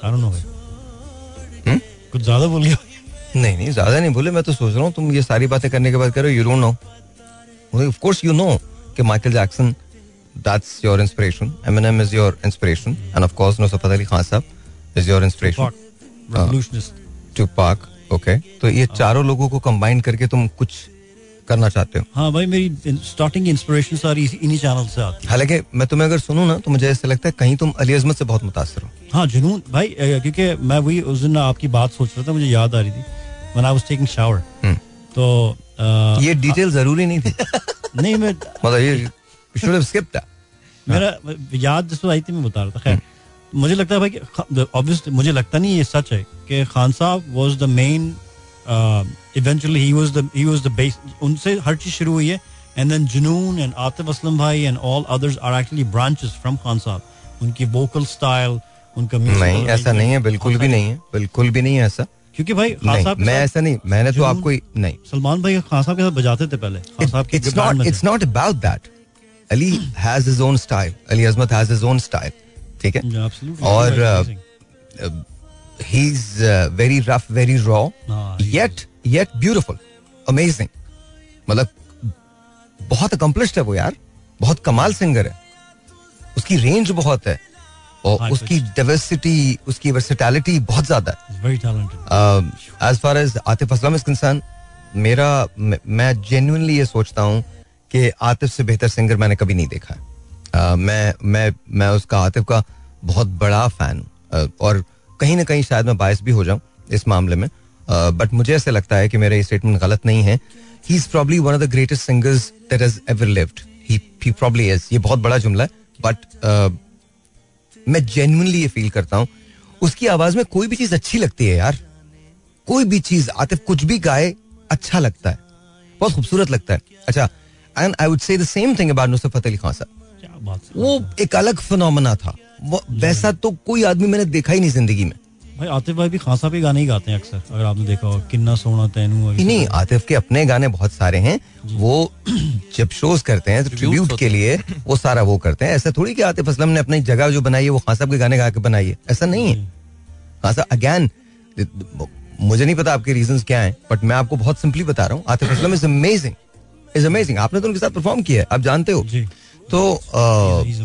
I don't know
हम्म?
कुछ ज़्यादा बोल गया
नहीं नहीं ज़्यादा नहीं बोले मैं तो सोच रहा हूँ तुम ये सारी बातें करने के बाद करो you don't know of course you know कि Michael Jackson that's your inspiration Em is your inspiration and of course no Shafqat Ali Khan Sahab is your
inspiration
to park okay तो ये चारों लोगों को कंबाइन करके तुम कुछ करना चाहते हो?
हाँ भाई मेरी स्टार्टिंग इंस्पिरेशन सारी इन्हीं चैनल से आती है।
हालाँकि मैं तुम्हें अगर सुनूं ना तो मुझे ऐसा लगता है कहीं तुम अली अजमत से बहुत मुतासर हो।
हाँ जुनून भाई क्योंकि मैं वही उस दिन आपकी बात सोच रहा था मुझे याद आ रही थी। I was taking shower
हम्म।
तो अ,
ये डिटेल ज़रूरी नहीं थी।
नहीं मैं
मतलब ये शुड हैव स्किप्ड
मेरा याद जिस आई थी मैं बता रहा था। खैर मुझे लगता है भाई कि ऑब्वियसली मुझे लगता नहीं ये सच है कि Khan Sahab was the main eventually he was the he was the base उनसे हर चीज़ शुरू हुई है and then Junoon and Atif Aslam भाई and all others are actually branches from Khan Sahab उनकी वोकल स्टाइल उनका
नहीं ऐसा नहीं है बिल्कुल भी नहीं है बिल्कुल भी नहीं है ऐसा।
क्योंकि भाई खान साहब
मैं ऐसा नहीं मैंने तो आपको नहीं।
सलमान भाई खान साहब के साथ बजाते थे पहले खान साहब में थे।
it's not about that. Ali has his own style Ali Azmat has his own style ठीक है? और
Amazing.
he's uh, very rough very raw
हाँ, he
yet yet beautiful amazing. मतलब बहुत accomplished है वो यार। बहुत कमाल सिंगर है। उसकी रेंज बहुत है। और
High
उसकी डाइवर्सिटी उसकी वर्सिटैलिटी बहुत ज़्यादा है।
Very talented.
As far as Atif Aslam is concern मेरा मैं- जेन्युइनली ये सोचता हूँ कि आतिफ से बेहतर सिंगर मैंने कभी नहीं देखा है। Uh, मैं मैं मैं उसका आतिफ का बहुत बड़ा फ़ैन हूँ। Uh, और कहीं ना कहीं शायद मैं बायस भी हो जाऊँ इस मामले में। बट मुझे ऐसे लगता है कि मेरा ये स्टेटमेंट गलत नहीं है। He is probably one of the greatest singers that has ever lived he he probably is ये बहुत बड़ा जुमला है बट मैं जेन्युइनली ये फील करता हूँ। उसकी आवाज़ में कोई भी चीज़ अच्छी लगती है यार। कोई भी चीज़ आतिफ कुछ भी गाए अच्छा लगता है। बहुत खूबसूरत लगता है। अच्छा and I would say the same thing about Nusrat Fateh Ali Khan Sahab.
क्या बात है।
वो एक अलग फिनोमेना था। वैसा तो कोई आदमी मैंने देखा ही नहीं ज़िंदगी में।
भाई आतिफ भाई भी खान साहब के गाने ही गाते हैं अक्सर अगर आपने देखा हो किन्ना सोना तैनू और ये
नहीं। आतिफ के अपने गाने बहुत सारे हैं। वो जब शोज़ करते हैं तो ट्रिब्यूट के लिए वो सारा वो करते हैं। ऐसा थोड़ी कि आतिफ असलम ने अपनी जगह जो बनाई है वो खान साहब के गाने गा के बनाई है। ऐसा नहीं है। खान साहब अगैन मुझे नहीं पता आपके रीजन क्या है बट मैं आपको बहुत सिंपली बता रहा हूँ। Atif Aslam is amazing is amazing आपने तो उनके साथ परफॉर्म किया है आप जानते हो।
जी।
तो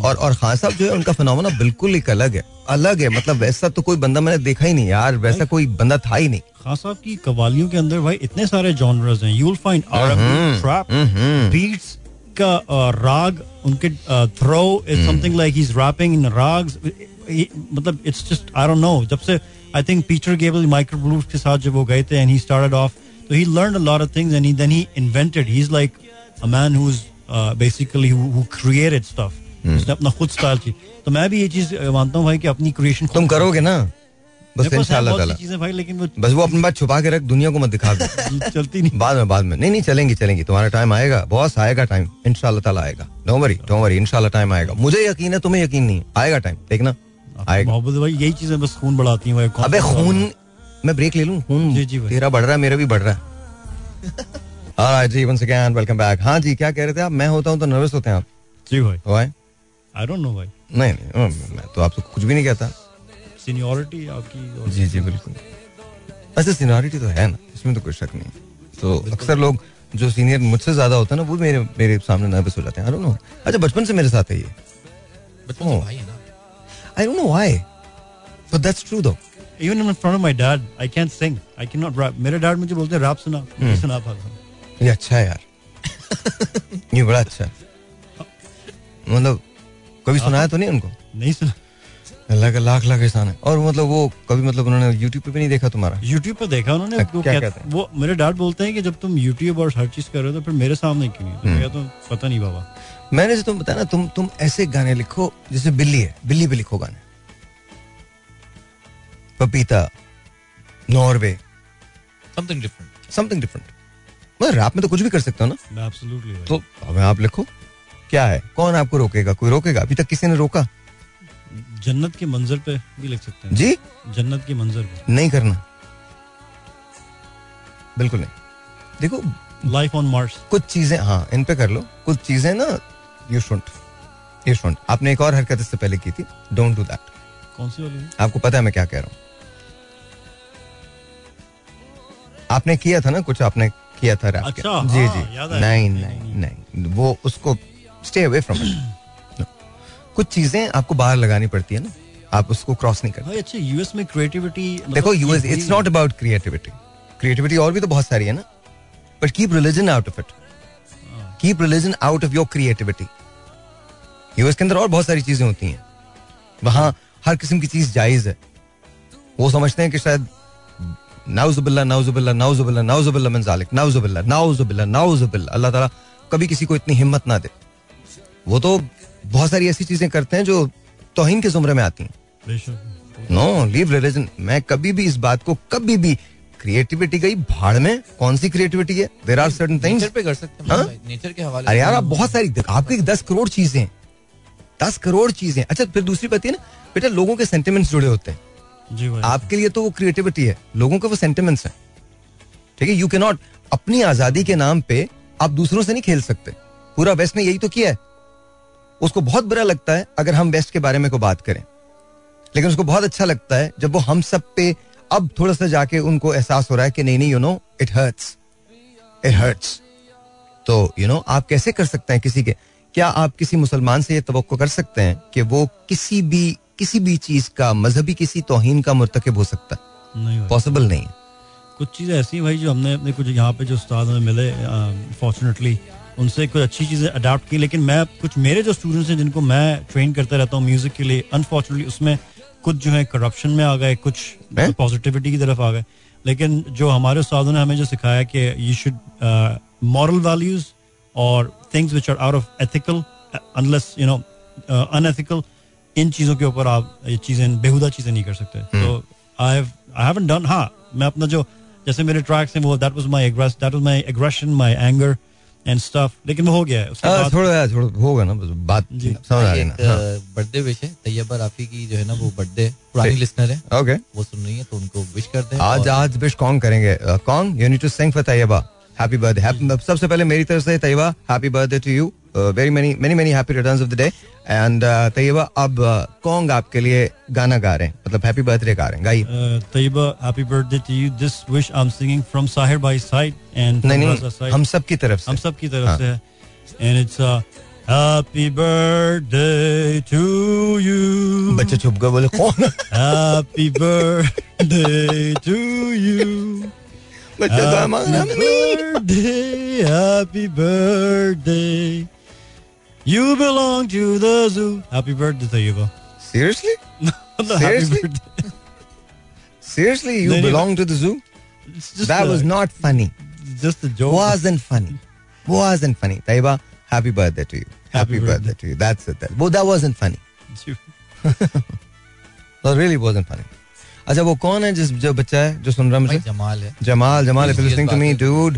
और और खान साहब जो है उनका फिनोमेना बिल्कुल एक अलग है। अलग है मतलब वैसा तो कोई बंदा मैंने देखा ही नहीं यार वैसा कोई बंदा था ही नहीं।
खान साहब की कवालियों के अंदर भाई इतने सारे जॉनर्स हैं। You will find trap beats का राग उनके through is something like he is rapping in ragas मतलब it's just I don't know जब से I think Peter Gabriel micro blues के साथ जब वो गए थे एंड ही स्टार्टेड ऑफ़ तो he learn a lot of things and then he invented he is like a man who is basically who created stuff उसने अपना खुद स्टाइल की। तो मैं भी ये चीज़ मानता हूँ भाई कि अपनी क्रिएशन
तुम करोगे ना? बस इंशाल्लाह ताला।
चीज़ें भाई लेकिन वो
बस वो अपनी बात छुपा के रख दुनिया को मत दिखा दे।
चलती नहीं।
बाद में बाद में। नहीं नहीं चलेंगी चलेंगी। तुम्हारा टाइम आएगा। बॉस आएगा टाइम इंशाल्लाह ताला आएगा। डोंट वरी डोंट वरी इंशाल्लाह टाइम आएगा। मुझे यकीन है तुम्हें यकीन नहीं आएगा टाइम देखना। आएगा।
मोहब्बत भाई यही चीज़ें बस खून बढ़ाती हैं
अबे खून मैं ब्रेक ले लूँ? खून। तेरा बढ़ रहा है मेरा भी बढ़ रहा है। ऑलराइट जी वंस अगेन वेलकम बैक हाँ जी क्या कह रहे थे आप? मैं होता हूँ तो नर्वस होते हैं आप?
जी भाई।
Why?
आई डोंट नो भाई।
नहीं नहीं मैं तो आपसे कुछ भी नहीं कहता।
सीनियरिटी आपकी
जी जी बिल्कुल। वैसे सीनियरिटी तो है ना इसमें तो कोई शक नहीं। तो अक्सर लोग जो सीनियर मुझसे ज़्यादा होता है ना वो मेरे मेरे सामने नर्वस हो जाते हैं। आई डोंट नो अच्छा बचपन से मेरे साथ है ये। I don't know. Why but that's true though
even in front of my dad I can sing I can not rap मेरे डैड मुझे बोलते हैं रैप सुना सुना पाता
ये अच्छा है यार। ये बड़ा अच्छा मतलब कभी सुनाया तो नहीं उनको?
नहीं सुना।
अल्लाह का लाख लाख एहसान है। और मतलब वो कभी मतलब उन्होंने यूट्यूब पे भी नहीं देखा तुम्हारा?
यूट्यूब पे देखा उन्होंने।
क्या
वो, कहते-
कहते हैं?
वो मेरे डैड बोलते हैं कि जब तुम यूट्यूब और हर चीज़ कर रहे हो तो फिर मेरे सामने क्यों नहीं? तो हूँ पता नहीं बाबा।
मैंने जो तुम बताया ना तुम तुम ऐसे गाने लिखो जैसे बिल्ली है। बिल्ली पे लिखो गाने। पपीता Norway.
Something different
something different मैं रैप में तो कुछ भी कर सकता हूँ ना।
एब्सोल्युटली
तो हमें आप लिखो क्या है? कौन आपको रोकेगा? कोई रोकेगा? अभी तक किसी ने रोका?
जन्नत के मंजर पे भी लिख सकते हैं।
जी?
जन्नत के मंजर पे।
नहीं करना। बिल्कुल नहीं। देखो
लाइफ ऑन मार्स
कुछ चीज़ें हाँ इन पे कर लो। कुछ चीज़ें ना यू शुंट यू शुंट आपने एक और हरकत इससे पहले की थी। डोंट डू दैट
कौन सी वाली? है?
आपको पता है मैं क्या कह रहा हूँ। आपने किया था ना कुछ? आपने किया था रैप
अच्छा,
जी
हाँ,
जी।
याद आया।
नहीं
नहीं,
नहीं नहीं। वो उसको स्टे अवे फ्रॉम इट कुछ चीज़ें आपको बाहर लगानी पड़ती है ना। आप उसको क्रॉस नहीं करते।
अच्छा यूएस में क्रिएटिविटी
देखो US it's not about creativity creativity और भी तो बहुत सारी है ना। But keep religion out of it keep religion out of your creativity US के अंदर और बहुत सारी चीज़ें होती हैं। वहाँ हर किस्म की चीज़ जायज़ है। वो समझते हैं कि शायद नाउजुबिल्ला नाउजुबिल्ला नाउजुबिल्ला नाउजुबिल्ला मिन जालिक नाउजुबिल्ला नाउजुबिल्ला नाउजुबिल्ला अल्लाह ताला कभी किसी को इतनी हिम्मत ना दे। वो तो बहुत सारी ऐसी चीज़ें करते हैं जो तोहिन के जुमरे में आती हैं। नो लीव रिलीजन मैं कभी भी इस बात को कभी भी क्रिएटिविटी गई भाड़ में कौन सी क्रिएटिविटी है? There are certain things
nature पे कर सकते
हाँ?
हैं? नेचर के हवाले
अरे यार आप बहुत सारी आपकी दस करोड़ चीज़ें दस करोड़ चीज़ें अच्छा फिर दूसरी बात ये ना बेटा लोगों के सेंटिमेंट्स जुड़े होते हैं। आपके लिए तो वो क्रिएटिविटी है। लोगों के वो सेंटिमेंट्स हैं। ठीक है? यू के नॉट अपनी आज़ादी के नाम पे आप दूसरों से नहीं खेल सकते। पूरा वेस्ट ने यही तो किया है। उसको बहुत बुरा लगता है अगर हम वेस्ट के बारे में को बात करें। लेकिन उसको बहुत अच्छा लगता है जब वो हम सब पे अब थोड़ा सा जाके उनको एहसास हो रहा है कि नहीं नहीं you know it hurts it hurts तो यू नो आप कैसे कर सकते हैं किसी के क्या आप किसी मुसलमान से ये तो कर सकते हैं कि वो किसी भी किसी भी चीज़ का मजहबी किसी तोहिन का मुर्तकब हो सकता है।
नहीं
पॉसिबल नहीं है।
कुछ चीज़ें ऐसी भाई जो हमने अपने कुछ यहाँ पे जो उस्ताद हमें मिले फॉर्चुनेटली उनसे कुछ अच्छी चीज़ें अडाप्ट की लेकिन मैं कुछ मेरे जो स्टूडेंट्स हैं जिनको मैं ट्रेन करता रहता हूँ म्यूज़िक के लिए अनफॉर्चुनेटली उसमें कुछ जो है करप्शन में आ गए कुछ पॉजिटिविटी की तरफ़ आ गए। लेकिन जो हमारे उस्तादों ने हमें जो सिखाया कि यू शुड मॉरल वैल्यूज़ और things which are out of ethical unless you know unethical इन चीज़ों के ऊपर आप ये चीज़ें बेहुदा चीज़ें नहीं कर सकते। तो आई आई हैवंट डन हाँ मैं अपना जो जैसे मेरे ट्रैक्स हैं वो that was my aggress that was my aggression my anger and stuff लेकिन वो हो गया है उसके
हाँ,
बाद
थोड़ा थोड़ा होगा ना बस बात समझ आ रही है। ना
बर्थडे विश है तैयबा राफी की जो है ना वो बर्थडे पुरानी लिसनर है
हाँ, ओके
वो सुन रही है तो उनको विश करते हैं
आज आज विश कौन करेंगे? कौन? You need to sing for Tayyaba. Happy birthday सबसे पहले मेरी तरफ़ से Tayyaba happy birthday to you very many many many happy returns of the day and Tayyaba अब uh, कौन आपके लिए गाना गा रहे हैं मतलब हैप्पी बर्थडे गा रहे हैं गाइए
Tayyaba happy birthday to you this wish I am singing from Sahir by side and
नहीं नहीं हम सब की तरफ़ से हम
सब की तरफ़ से है and it's happy birthday to you
बच्चे चुप गए बोले कौन
हैप्पी बर्थडे टू यू
बच्चे तो
Happy birthday, happy birthday. You belong to the zoo. Happy birthday, Tayyiba.
Seriously
happy
Seriously?
birthday.
Seriously you
नहीं, नहीं,
belong to the zoo
It's just
that
a-
was not funny
just a joke.
wasn't funny. Wasn't funny. Taiba, happy birthday to you. Happy,
Happy
birthday. to you. That's it. That, well, that wasn't funny. That really wasn't funny. अच्छा वो कौन है जिस जो बच्चा है जो सुन रहा है
भाई
मुझे
जमाल है
Jamal Jamal if
Serious
listening to
बात
मी
है।
डूड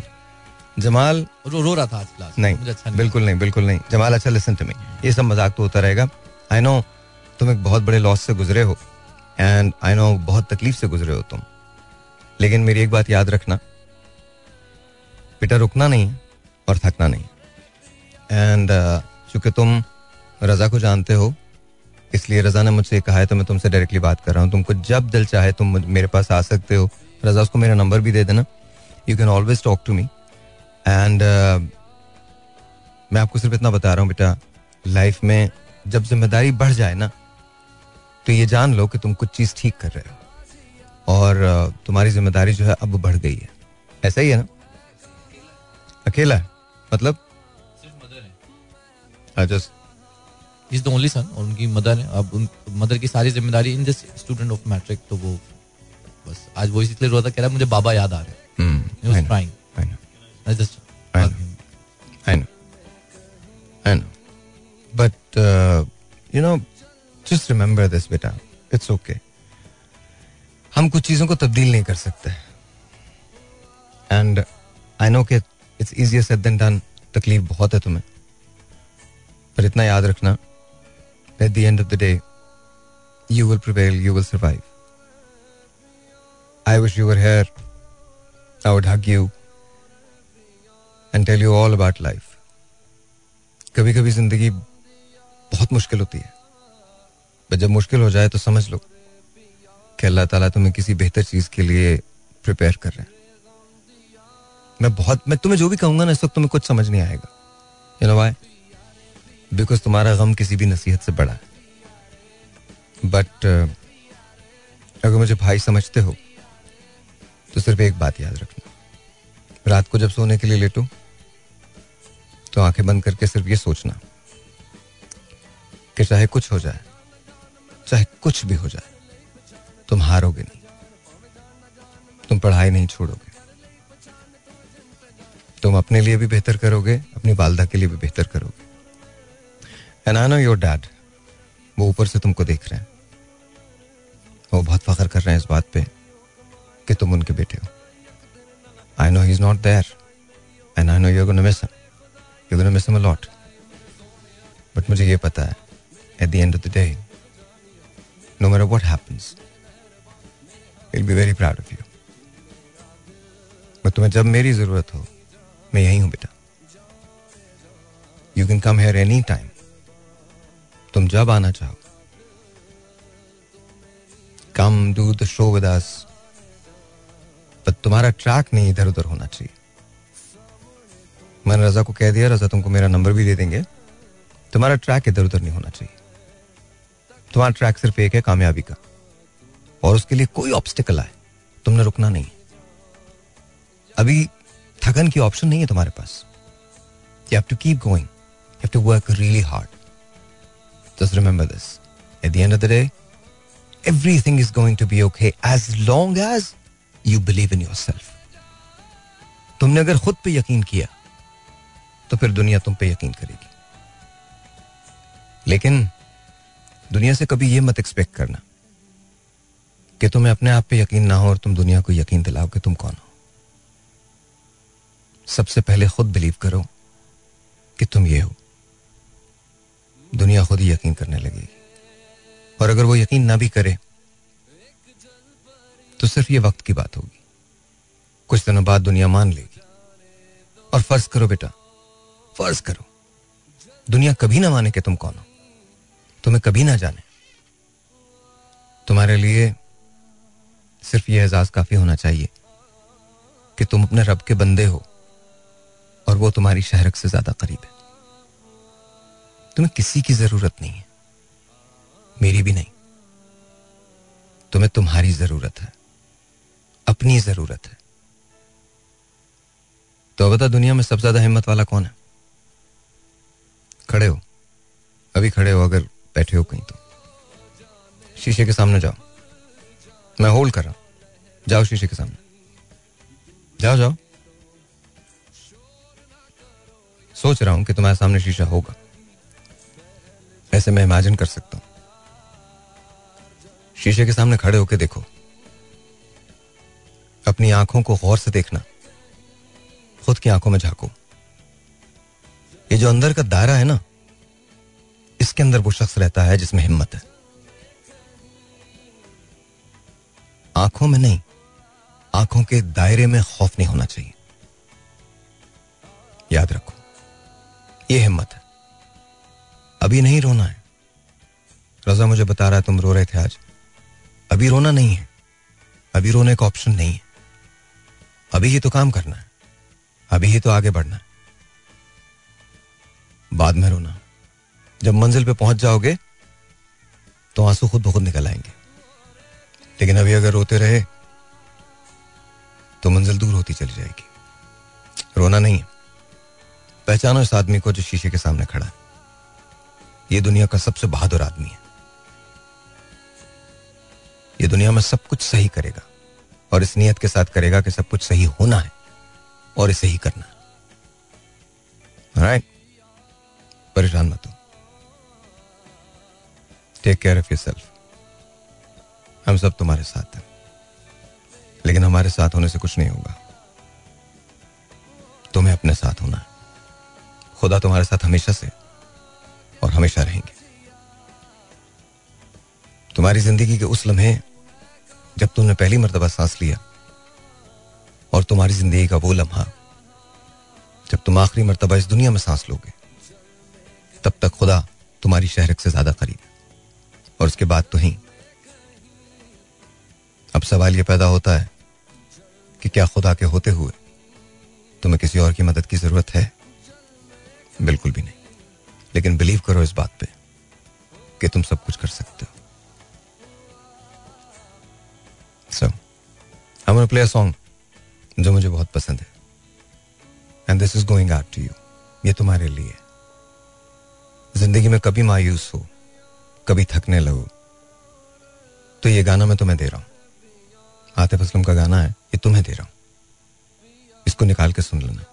जमाल?
रो रो रहा था आज क्लास
नहीं
मुझे अच्छा नहीं
बिल्कुल नहीं बिल्कुल नहीं। जमाल अच्छा लिसन टू मी ये सब मज़ाक तो होता रहेगा। आई नो तुम एक बहुत बड़े लॉस से गुजरे हो एंड आई नो बहुत तकलीफ़ से गुजरे हो तुम। लेकिन मेरी एक बात याद रखना। बेटा रुकना नहीं और थकना नहीं। एंड चूँकि तुम रजा को जानते हो इसलिए रजा ने मुझसे कहा है तो मैं तुमसे डायरेक्टली बात कर रहा हूँ। तुमको जब दिल चाहे तुम मेरे पास आ सकते हो। रजा उसको मेरा नंबर भी दे देना। You can always talk to me and मैं आपको सिर्फ़ इतना बता रहा हूँ बेटा लाइफ में जब ज़िम्मेदारी बढ़ जाए ना तो ये जान लो कि तुम कुछ चीज़ ठीक कर रहे हो। और uh, तुम्हारी ज़िम्मेदारी जो है अब बढ़ गई है। ऐसा ही है ना? अकेला है? मतलब?
सिर्फ़ मदर है। इज़ द ओनली सन और उनकी मदर है। अब उन मदर की सारी ज़िम्मेदारी in this student of matric तो वो बस आज वो इसलिए रो था कह रहा है मुझे बाबा याद आ रहे हैं।
Hmm. I
just
I know. I know. I know. But uh, you know, just remember this, beta. It's okay. हम कुछ चीज़ों को तब्दील नहीं कर सकते एंड आई नो कि it's easier said than done तकलीफ़ बहुत है तुम्हें पर इतना याद रखना at the end of the day you will prevail you will survive I wish you were here I would hug you and tell you all about life कभी कभी ज़िंदगी बहुत मुश्किल होती है। पर जब मुश्किल हो जाए तो समझ लो कि अल्लाह ताला तुम्हें किसी बेहतर चीज़ के लिए प्रिपेयर कर रहे हैं। मैं बहुत, मैं तुम्हें जो भी कहूँगा ना, इस वक्त तुम्हें कुछ समझ नहीं आएगा। यू नो व्हाई बिकॉज़ तुम्हारा गम किसी भी नसीहत से बड़ा है। बट अगर मुझे भाई समझते हो तो सिर्फ़ एक बात याद रखना। रात को जब सोने के लिए लेटो तो आँखें बंद करके सिर्फ़ ये सोचना कि चाहे कुछ हो जाए, चाहे कुछ भी हो जाए, तुम हारोगे नहीं। तुम पढ़ाई नहीं छोड़ोगे। तुम अपने लिए भी बेहतर करोगे, अपनी वालदा के लिए भी बेहतर करोगे। And I know your dad वो ऊपर से तुमको देख रहे हैं। वो बहुत फख्र कर रहे हैं इस बात पे कि तुम उनके बेटे हो। I know he is not there and I know you gonna miss you miss him a lot. But मुझे ये पता है at the end of the day no matter what happens will be very proud of you but तुम्हें जब मेरी ज़रूरत हो, मैं यही हूँ बेटा। You can come here any time तुम जब आना चाहो। Come do the show with us पर तुम्हारा ट्रैक नहीं इधर उधर होना चाहिए। मैंने रजा को कह दिया, रजा तुमको मेरा नंबर भी दे देंगे। तुम्हारा ट्रैक इधर उधर नहीं होना चाहिए। तुम्हारा ट्रैक सिर्फ़ एक है, कामयाबी का। और उसके लिए कोई ऑब्स्टिकल आए, तुमने रुकना नहीं। अभी थकन की ऑप्शन नहीं है तुम्हारे पास। You have to keep going you have to work really hard just remember this at the end of the day everything is going to be okay as long as you believe in yourself. तुमने अगर खुद पे यकीन किया तो फिर दुनिया तुम पे यकीन करेगी। लेकिन दुनिया से कभी यह मत एक्सपेक्ट करना कि तुम्हें अपने आप पे यकीन ना हो और तुम दुनिया को यकीन दिलाओ कि तुम कौन हो। सबसे पहले खुद बिलीव करो कि तुम ये हो। दुनिया खुद ही यकीन करने लगेगी। और अगर वो यकीन ना भी करे तो सिर्फ़ ये वक्त की बात होगी। कुछ दिनों बाद दुनिया मान लेगी। और फ़र्ज़ करो बेटा फ़र्ज़ करो। दुनिया कभी ना माने कि तुम कौन हो। तुम्हें कभी ना जाने। तुम्हारे लिए सिर्फ़ ये एहसास काफ़ी होना चाहिए कि तुम अपने रब के बंदे हो और वो तुम्हारी शहरक से ज़्यादा करीब है। तुम्हें किसी की ज़रूरत नहीं है। मेरी भी नहीं। तुम्हें तुम्हारी ज़रूरत है। अपनी ज़रूरत है। तो बता दुनिया में सबसे ज़्यादा हिम्मत वाला कौन है? खड़े हो। अभी खड़े हो अगर बैठे हो कहीं तो। शीशे के सामने जाओ। मैं होल्ड कर रहा हूँ। जाओ शीशे के सामने। जाओ जाओ। सोच रहा हूँ कि तुम्हारे सामने शीशा होगा। ऐसे मैं इमेजिन कर सकता हूँ। शीशे के सामने खड़े होकर देखो। अपनी आँखों को गौर से देखना। खुद की आँखों में झांको। ये जो अंदर का दायरा है ना, इसके अंदर वो शख्स रहता है जिसमें हिम्मत है। आँखों में नहीं, आँखों के दायरे में खौफ नहीं होना चाहिए। याद रखो, ये हिम्मत है। अभी नहीं रोना है। रजा मुझे बता रहा है तुम रो रहे थे आज। अभी रोना नहीं है। अभी रोने का ऑप्शन नहीं है। अभी ही तो काम करना है। अभी ही तो आगे बढ़ना है। बाद में रोना। जब मंजिल पे पहुँच जाओगे तो आँसू खुद ब खुद निकल आएँगे। लेकिन अभी अगर रोते रहे तो मंजिल दूर होती चली जाएगी। रोना नहीं है। पहचानो इस आदमी को जो शीशे के सामने खड़ा है। ये दुनिया का सबसे बहादुर आदमी है। ये दुनिया में सब कुछ सही करेगा। और इस नियत के साथ करेगा कि सब कुछ सही होना है और इसे ही करना है। राइट परेशान मत हो। टेक केयर ऑफ़ योरसेल्फ हम सब तुम्हारे साथ हैं। लेकिन हमारे साथ होने से कुछ नहीं होगा। तुम्हें अपने साथ होना है। खुदा तुम्हारे साथ हमेशा से और हमेशा रहेंगे। तुम्हारी ज़िंदगी के उस लम्हे जब तुमने पहली मरतबा सांस लिया और तुम्हारी ज़िंदगी का वो लम्हा जब तुम आखिरी मरतबा इस दुनिया में सांस लोगे तब तक खुदा तुम्हारी शहरक से ज़्यादा करीब है। और उसके बाद तो ही अब सवाल यह पैदा होता है कि क्या खुदा के होते हुए तुम्हें किसी और की मदद की ज़रूरत है? बिल्कुल भी नहीं। लेकिन बिलीव करो इस बात पे कि तुम सब कुछ कर सकते हो। सो हम प्ले अ सॉन्ग जो मुझे बहुत पसंद है। And this is going out to you ये तुम्हारे लिए ज़िंदगी में कभी मायूस हो, कभी थकने लगो। तो ये गाना मैं तुम्हें दे रहा हूँ। आतिफ असलम का गाना है, ये तुम्हें दे रहा हूँ। इसको निकाल के सुन लेना।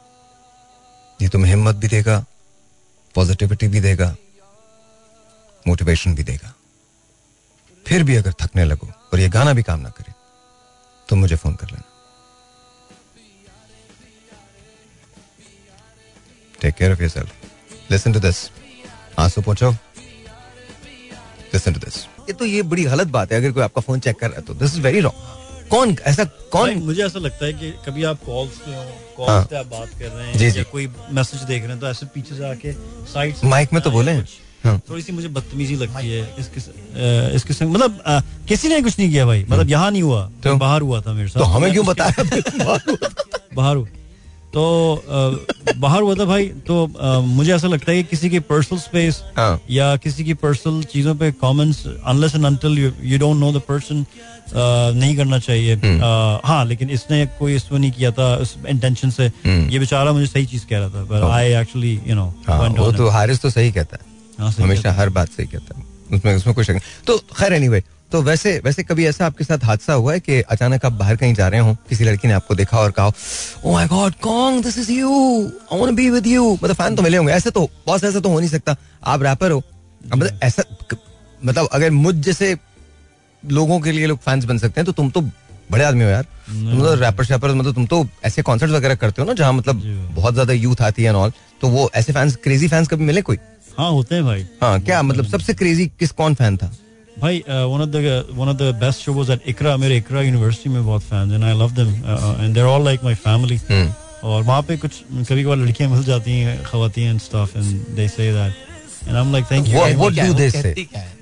ये तुम्हें हिम्मत भी देगा पॉजिटिविटी भी देगा मोटिवेशन भी देगा। फिर भी अगर थकने लगो और ये गाना भी काम ना करे तो मुझे फ़ोन कर लेना। Take care of yourself listen to this आँसू पहुंचो लिसन टू दिस ये तो ये बड़ी गलत बात है अगर कोई आपका फ़ोन चेक कर रहा है तो दिस इज़ वेरी रॉन्ग कौन ऐसा कौन
मुझे ऐसा लगता है कि कभी आप कॉल्स पे हो कॉल्स
हाँ।
पे आप बात कर रहे हैं
जी,
या
जी।
कोई मैसेज देख रहे हैं तो ऐसे पीछे से आके साइड
माइक में तो बोले। हाँ।
थोड़ी सी मुझे बदतमीजी लगती है इस किस, अ, इस किस्म मतलब किसी ने कुछ नहीं किया भाई मतलब यहाँ नहीं हुआ
तो?
बाहर हुआ था मेरे साथ।
तो हमें क्यों बताया?
बाहर हुआ। तो बाहर हुआ था भाई तो मुझे ऐसा लगता है कि किसी की पर्सनल स्पेस
हाँ।
या किसी की पर्सनल चीज़ों पे comments unless and until you don't know the person नहीं करना चाहिए।
हम्म।
हाँ लेकिन इसने कोई इसको नहीं किया था उस इंटेंशन से।
हम्म।
ये बेचारा मुझे सही चीज़ कह रहा था पर आई एक्चुअली यू नो
वो तो हारिस तो सही कहता है।
हाँ,
हमेशा हर बात सही कहता है। उसमें उसमें कोई शक तो खैर एनीवे तो वैसे वैसे कभी ऐसा आपके साथ हादसा हुआ है कि अचानक आप बाहर कहीं जा रहे हो किसी लड़की ने आपको देखा और कहा ओ my God Kong this is you I want be with you मतलब फ़ैन तो मिले होंगे। ऐसे तो बॉस ऐसा तो हो नहीं सकता। आप रैपर हो। मतलब ऐसा मतलब अगर मुझ जैसे लोगों के लिए लोग फैंस बन सकते हैं तो तुम तो बड़े आदमी हो यार। तो रैपर शैपर मतलब तुम तो ऐसे कॉन्सर्ट वगैरह करते हो ना जहाँ मतलब बहुत ज़्यादा यूथ आती है ऑल तो वो ऐसे फैंस क्रेजी फैंस कभी मिले कोई?
हाँ होते हैं भाई।
हाँ क्या मतलब सबसे क्रेजी किस कौन फ़ैन था?
भाई one of the one of the best show was at Iqra मेरे इकरा यूनिवर्सिटी में बहुत फैंस हैं I love them and they are all like my family और वहाँ पे कुछ कभी कभार लड़कियाँ मिल जाती हैं खवातीन and stuff and they say that and I am like thank you
What- what
क्या-
do
वो
they
कहती
say?
क्या है?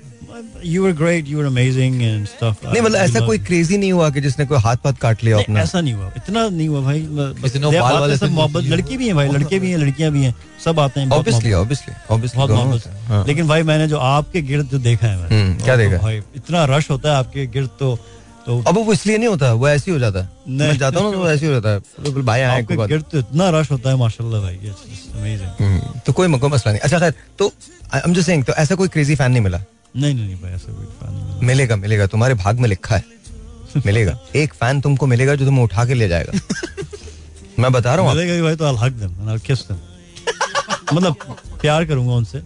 You were great you were amazing and stuff
नहीं मतलब ऐसा कोई क्रेजी नहीं हुआ कि जिसने कोई हाथ पाथ काट लिया अपना।
ऐसा नहीं हुआ। इतना नहीं हुआ भाई
किसी बाल वाले से
मोहब्बत लड़की भी हैं भाई लड़के भी हैं लड़कियाँ भी हैं। सब आते हैं मोहब्बत-
ऑब्वियसली ऑब्वियसली
बहुत
दोनों
है। लेकिन भाई मैंने जो आपके गिर्द जो देखा है मैंने,
हम्म, क्या
तो
देखा?
भाई इतना रश होता है आपके गिर्द तो तो
अब वो इसलिए नहीं होता वो ऐसे ही हो जाता है। मैं जाता हूँ ना तो ऐसे ही हो जाता है। बिल्कुल भाई आए
आपके गिर्द तो इतना रश होता है माशाल्लाह भाई अमेजिंग
तो कोई कोई मसला नहीं। अच्छा खैर तो आई एम जस्ट सेइंग तो ऐसा कोई क्रेजी फ़ैन नहीं मिला?
नहीं नहीं भाई ऐसा कोई fan नहीं
मिलेगा मिलेगा तुम्हारे भाग में लिखा है। मिलेगा। एक फ़ैन तुमको मिलेगा जो तुम्हें उठा के ले जाएगा। मैं बता रहा हूँ
मिलेगा भाई तो hug them and I'll kiss them मतलब प्यार करूँगा उनसे।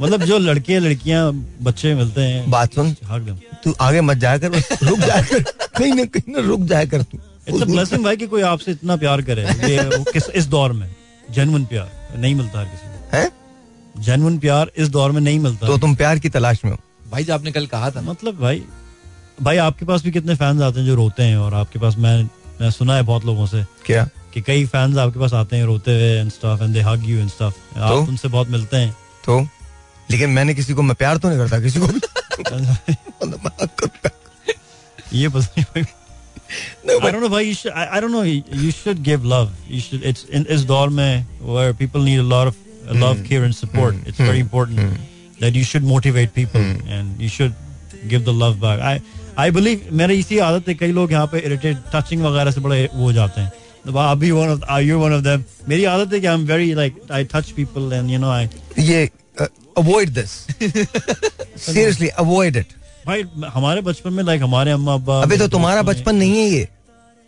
मतलब जो लड़के लड़कियाँ बच्चे मिलते हैं
बात सुन। तू आगे मत जाया कर रुक जाया कर। कहीं ना कहीं ना रुक जाया कर तू।
इट्स अ ब्लेसिंग भाई कि कोई आपसे इतना प्यार करे। ये किस इस दौर में जेन्युइन प्यार नहीं मिलता हर किसी को।
हैं?
जेन्युइन प्यार इस दौर में नहीं मिलता।
तो तुम प्यार की तलाश में हो।
भाई जो आपने कल कहा था।
मतलब भाई भाई आपके पास भी कितने फैंस आते हैं जो रोते हैं और आपके पास मैं मैं सुना है बहुत लोगों से।
क्या?
कि कई फैंस आपके पास आते हैं रोते हुए and stuff and they hug you and stuff
तो?
आप उनसे बहुत मिलते हैं
तो लेकिन मैंने किसी को मैं प्यार तो नहीं करता किसी को मतलब।
ये पता नहीं
No,
I don't know भाई you should, I, I don't know you should give love you should it's in इस दौर में where people need a lot of uh, love care and support Mm, it's mm, very important mm. that you should motivate people mm. and you should give the love back I I believe मेरी इसी आदत है कई लोग यहाँ पे irritate touching वगैरह से बड़े वो हो जाते हैं आप one of are you one of them. मेरी आदत है कि I'm very like I touch people and you know I
ये avoid this seriously avoid it
भाई हमारे बचपन में लाइक हमारे अम्मा अब्बा
तो तुम्हारा बचपन नहीं है ये।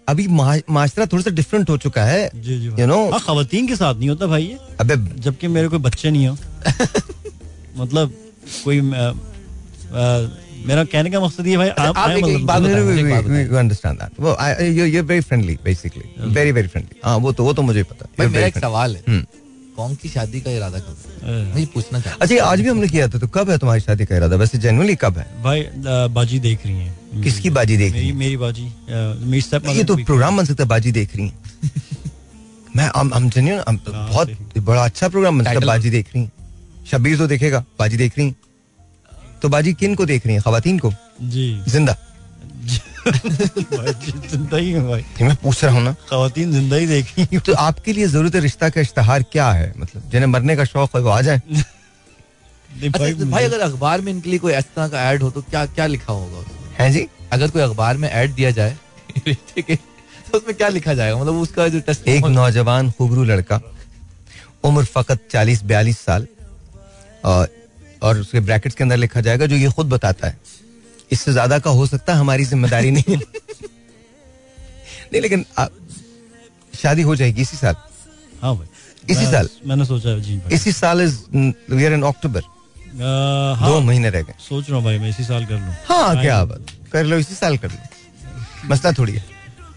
अभी माशरा थोड़ा सा डिफरेंट हो चुका है यू नो
खातन के साथ नहीं होता भाई ये।
अबे
जबकि मेरे कोई बच्चे नहीं हो। मतलब कोई मेरा कहने का मकसद ये भाई आप
एक-
मतलब-
बात।
अंडरस्टैंड दैट वो you you very friendly basically very very friendly हाँ वो तो वो तो मुझे पता है।
मेरा एक सवाल है।
हम्म।
कौन की शादी का इरादा कब मैं ये पूछना चाहता
अच्छा आज भी हमने किया था तो कब है तुम्हारी शादी का इरादा? वैसे जेनुअली कब है?
भाई बाजी देख रही है।
किसकी बाजी देख रही
मेरी
है?
मेरी बाजी मेरी step
ये तो प्रोग्राम बन सकता है बाजी देख रही हैं। मैं हम हम
हाँ,
बहुत बड़ा अच्छा प्रोग्राम बन सकता है बाजी देख रही हैं। शब्बीर तो देखेगा बाजी देख रही हैं। तो बाजी किन को देख रही हैं? खवातीन को?
जी।
ज़िंदा।
ज़िंदा ही है भाई।
मैं पूछ रहा हूँ ना।
खातन ज़िंदा ही देख रही
तो आपके लिए ज़रूरत रिश्ता का इश्तहार क्या है? मतलब जिन्हें मरने का शौक है वो आ जाए।
अच्छा,
भाई
तो भाई अगर अखबार में इनके लिए कोई इस तरह का ऐड हो तो क्या क्या लिखा होगा?
हैं जी?
अगर कोई अखबार में ऐड दिया जाए तो उसमें क्या लिखा जाएगा? मतलब उसका जो टेस्ट
एक नौजवान खुबरू लड़का उम्र फकत चालीस बयालीस साल और और उसके ब्रैकेट्स के अंदर लिखा जाएगा जो ये खुद बताता है। इससे ज़्यादा का हो सकता है हमारी ज़िम्मेदारी नहीं है। नहीं लेकिन आ, शादी हो जाएगी इसी साल।
हाँ भाई।
इसी साल?
मैंने सोचा जी
इसी साल is we are
in October
दो महीने रह गए।
सोच रहा हूँ भाई मैं इसी साल कर लूँ।
हाँ क्या बात। कर लो इसी साल कर लो। मसला थोड़ी है।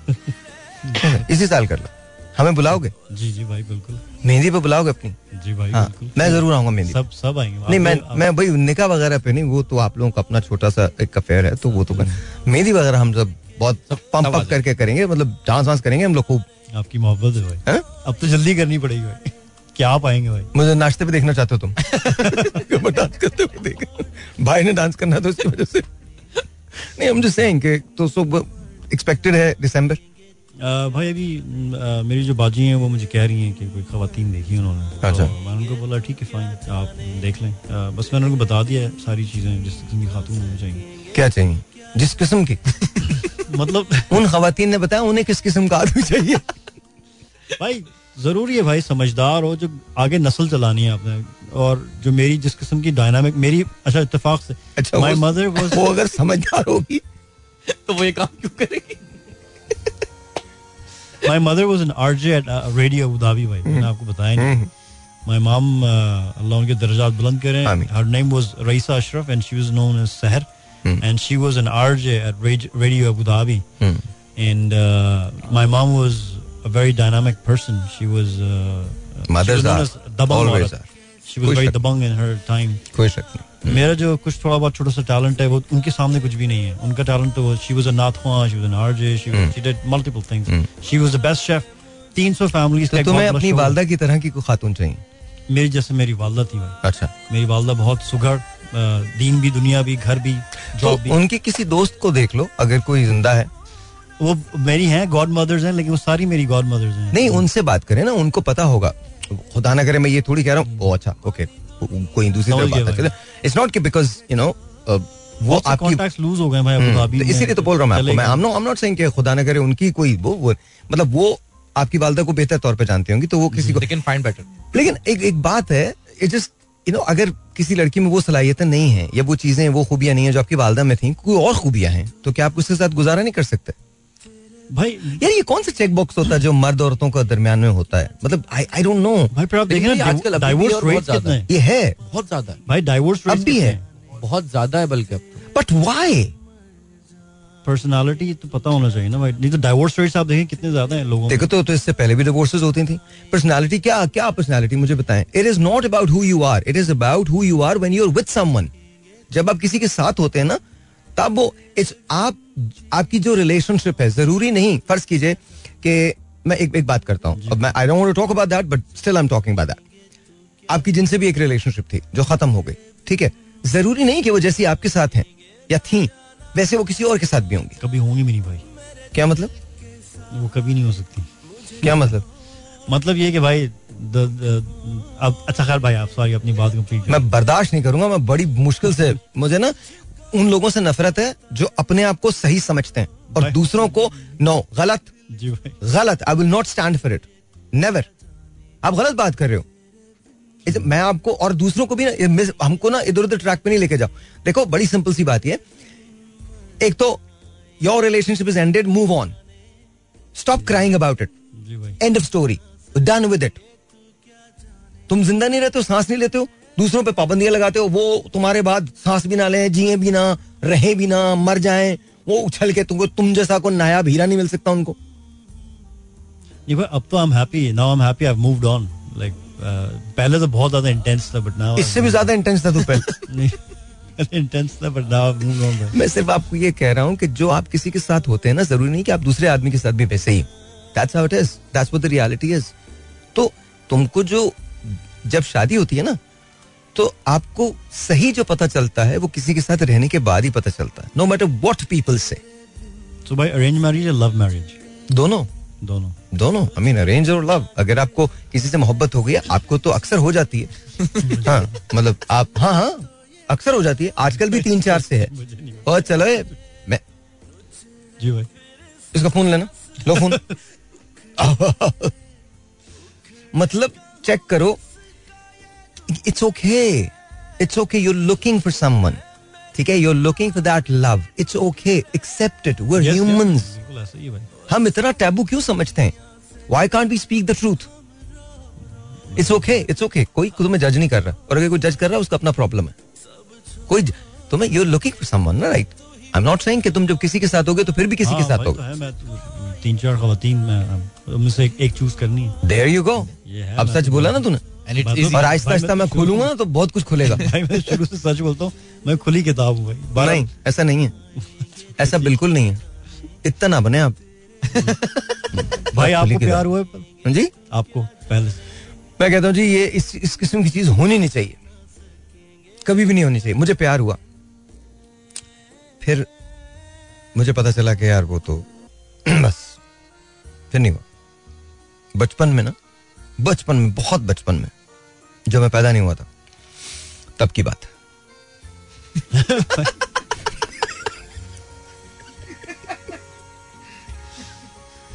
इसी साल कर लो। हमें बुलाओगे?
जी जी भाई बिल्कुल।
मेहंदी पे बुलाओगे अपनी?
जी भाई
हाँ मैं ज़रूर आऊँगा मेहंदी
सब सब आएँगे
नहीं मैं मैं भाई निका वगैरह पे नहीं वो तो आप लोगों का अपना छोटा सा एक अफेयर है तो वो तो मेहंदी वगैरह हम सब बहुत पंप अप करके करेंगे मतलब डांस वांस करेंगे हम लोग खूब।
आपकी मोहब्बत है भाई।
हैं?
अब तो जल्दी करनी पड़ेगी भाई। क्या आप आएँगे भाई?
मुझे नाश्ते पे देखना चाहते हो तुम। डांस करते हुए देख भाई ने डांस करना था उसकी वजह से। नहीं हम जो सेइंग कि तो सब एक्सपेक्टेड है दिसंबर
भाई अभी मेरी जो बाजी हैं वो मुझे कह रही हैं कि कोई खातन देखी उन्होंने।
अच्छा।
तो मैंने उनको बोला ठीक है फाइन आप देख लें। अ, बस मैंने उनको बता दिया है सारी चीज़ें जिस किस्म की खातून होनी चाहिए।
क्या चाहिए? जिस किस्म की?
मतलब
उन खातन ने बताया उन्हें किस किस्म का आदमी चाहिए?
भाई ज़रूरी है भाई समझदार हो जो आगे नस्ल चलानी है आपने। और जो मेरी जिस किस्म की डायनामिक मेरी अच्छा इतफाक से
अच्छा
माय मदर
वो अगर समझदार होगी
तो वो ये काम क्यों करेगी?
My mother was an RJ at radio Abu Dhabi भाई मैंने आपको बताया नहीं माय मॉम अल्लाह उनके दर्जात बुलंद करें
आमीन।
Her name was Raeesa Ashraf and she was known as Sahar and she was an RJ at radio Abu Dhabi and uh, my mom was a very dynamic person. She was uh,
Mothers
she was known
are.
as dabang
Always
औरत.
are.
She was
कोई
very
शक
dabang in her time.
कोई शक नहीं
मेरा जो कुछ थोड़ा बहुत छोटा सा टैलेंट है वो उनके सामने कुछ भी नहीं है। उनका टैलेंट तो she was a Nathwa she was an RJ she she did multiple things she was the best chef 300 families
तो तुम्हें अपनी वालदा की तरह की कोई खातून चाहिए?
मेरी जैसे मेरी वालदा थी भाई।
अच्छा।
मेरी वालदा बहुत सुघड़ दीन भी दुनिया भी घर भी
तो
जॉब भी।
उनके किसी दोस्त को देख लो अगर कोई ज़िंदा है।
वो मेरी हैं गॉड मदर्स हैं लेकिन वो सारी मेरी गॉड मदर्स हैं।
नहीं उनसे बात करें ना उनको पता होगा। खुदा ना करे मैं ये थोड़ी कह रहा हूँ। ओ अच्छा ओके कोई दूसरी तरफ़ बात। है। इट्स नॉट कि बिकॉज़ यू नो वो आपकी
लूज हो गए भाई अबू
हम्म,
धाबी
तो इसीलिए तो बोल रहा हूँ मैं आपको। मैं I'm not saying कि खुदा ना करे उनकी कोई वो वो मतलब वो आपकी वालदा को बेहतर तौर पे जानती होंगी तो वो किसी को
लेकिन फाइंड बेटर
लेकिन एक एक बात है इट जस्ट यू नो अगर किसी लड़की में वो सलाहियतें नहीं है या वो चीज़ें वो खूबियाँ नहीं है जो आपकी वालदा में थी कोई और खूबियाँ हैं तो क्या आप उसके साथ गुजारा नहीं कर सकते?
भाई
यार ये कौन सा चेक बॉक्स होता है जो मर्द औरतों का दरमियान में होता है? मतलब आई आई डोंट नो
भाई फिर आप देखें
आजकल
डाइवोर्स रेट कितने
है।
ये है।
बहुत ज़्यादा
भाई डाइवोर्स
अब भी है।
बहुत ज़्यादा है बल्कि
बट वाई
पर्सनालिटी तो पता होना चाहिए ना भाई। नहीं तो डाइवोर्स रेट्स आप देखें कितने ज़्यादा हैं लोगों
देखो तो, तो इससे पहले भी डिवोर्सेस होती थी। पर्सनालिटी क्या क्या पर्सनालिटी मुझे बताएँ? It is not about who you are it is about who you are when you are with someone जब आप किसी के साथ होते हैं ना तब वो इट्स आप आपकी जो रिलेशनशिप है ज़रूरी नहीं फ़र्ज़ कीजिए कि मैं एक एक बात करता हूँ। अब मैं I don't talk about that but still I am talking about that आपकी जिनसे भी एक रिलेशनशिप थी जो खत्म हो गई ठीक है? ज़रूरी नहीं कि वो जैसी आपके साथ हैं या थी वैसे वो किसी और के साथ भी होंगी।
कभी होंगी भी नहीं भाई।
क्या मतलब?
वो कभी नहीं हो सकती।
क्या मतलब?
मतलब ये कि भाई द, द, अब अच्छा खैर भाई आप सॉरी अपनी बात कंप्लीट
मैं बर्दाश्त नहीं करूँगा मैं बड़ी मुश्किल से मुझे ना उन लोगों से नफरत है जो अपने आप को सही समझते हैं और दूसरों को नो गलत। गलत। I will not stand for it never आप गलत बात कर रहे हो। मैं आपको और दूसरों को भी ना हमको ना इधर उधर ट्रैक पे नहीं लेके जाओ। देखो बड़ी सिंपल सी बात ये। एक तो your relationship is ended move on stop crying
about it
end of story done with it तुम ज़िंदा नहीं रहते हो सांस नहीं लेते हो दूसरों पे पाबंदियाँ लगाते हो वो तुम्हारे बाद सांस भी ना लें जिए भी ना रहे भी ना मर जाएँ वो उछल के तुमको तुम जैसा को नायाब हीरा नहीं मिल सकता उनको।
ये अब तो I am happy now I am happy I have moved on like पहले तो बहुत ज़्यादा इंटेंस था बट नाउ
इससे भी ज़्यादा इंटेंस था तू पहले।
इंटेंस था but now I moved on
मैं सिर्फ़ आपको ये कह रहा हूँ कि जो आप किसी के साथ होते हैं ना ज़रूरी नहीं कि आप दूसरे आदमी के साथ भी वैसे ही। That's how it is that's what the reality is तो तुमको जो जब शादी होती है ना तो आपको सही जो पता चलता है वो किसी के साथ रहने के बाद ही पता चलता है नो मैटर व्हाट पीपल से
सो भाई अरेंज मैरिज या लव मैरिज
दोनों।
दोनों।
दोनों। आई मीन अरेंज और लव अगर आपको किसी से मोहब्बत हो गई है, आपको तो अक्सर हो जाती है। हाँ मतलब आप हाँ हाँ अक्सर हो जाती है। आजकल भी तीन चार से है। और चलो मैं
जी भाई।
इसका फ़ोन लेना। लो फ़ोन। मतलब चेक करो it's okay it's okay you looking for someone ठीक है? You looking for
that
love
it's okay accept it we humans
हम इतना टैबू क्यों समझते हैं? Why can't we speak the truth it's okay it's okay कोई तुम्हें जज नहीं कर रहा। और अगर कोई जज कर रहा है उसका अपना प्रॉब्लम है। कोई तुम्हें यू लुकिंग फॉर समवन ना right I am not saying कि तुम जब किसी के साथ होगे तो फिर भी किसी के
हाँ,
साथ
तो
होगे
मैं तो तीन चार खवातीन में उनमें से एक, चूज़ करनी है।
देयर यू गो अब सच
तो-
बोला ना तूने।
Easy.
और आहिस्ता आहिस्ता
मैं
मैं खोलूँगा ना तो बहुत कुछ खुलेगा।
भाई मैं शुरू से सच बोलता हूँ मैं खुली किताब हूँ भाई।
नहीं ऐसा नहीं है। ऐसा बिल्कुल नहीं है। इतना ना बने आप।
भाई आपको प्यार हुआ है? पर?
जी?
आपको पहले
मैं कहता हूँ जी ये इस इस किस्म की चीज़ होनी नहीं चाहिए। कभी भी नहीं होनी चाहिए। मुझे प्यार हुआ। फिर मुझे पता चला कि यार वो तो बस फिर नहीं हुआ। बचपन में ना बचपन में बहुत बचपन में। जब मैं पैदा नहीं हुआ था तब की बात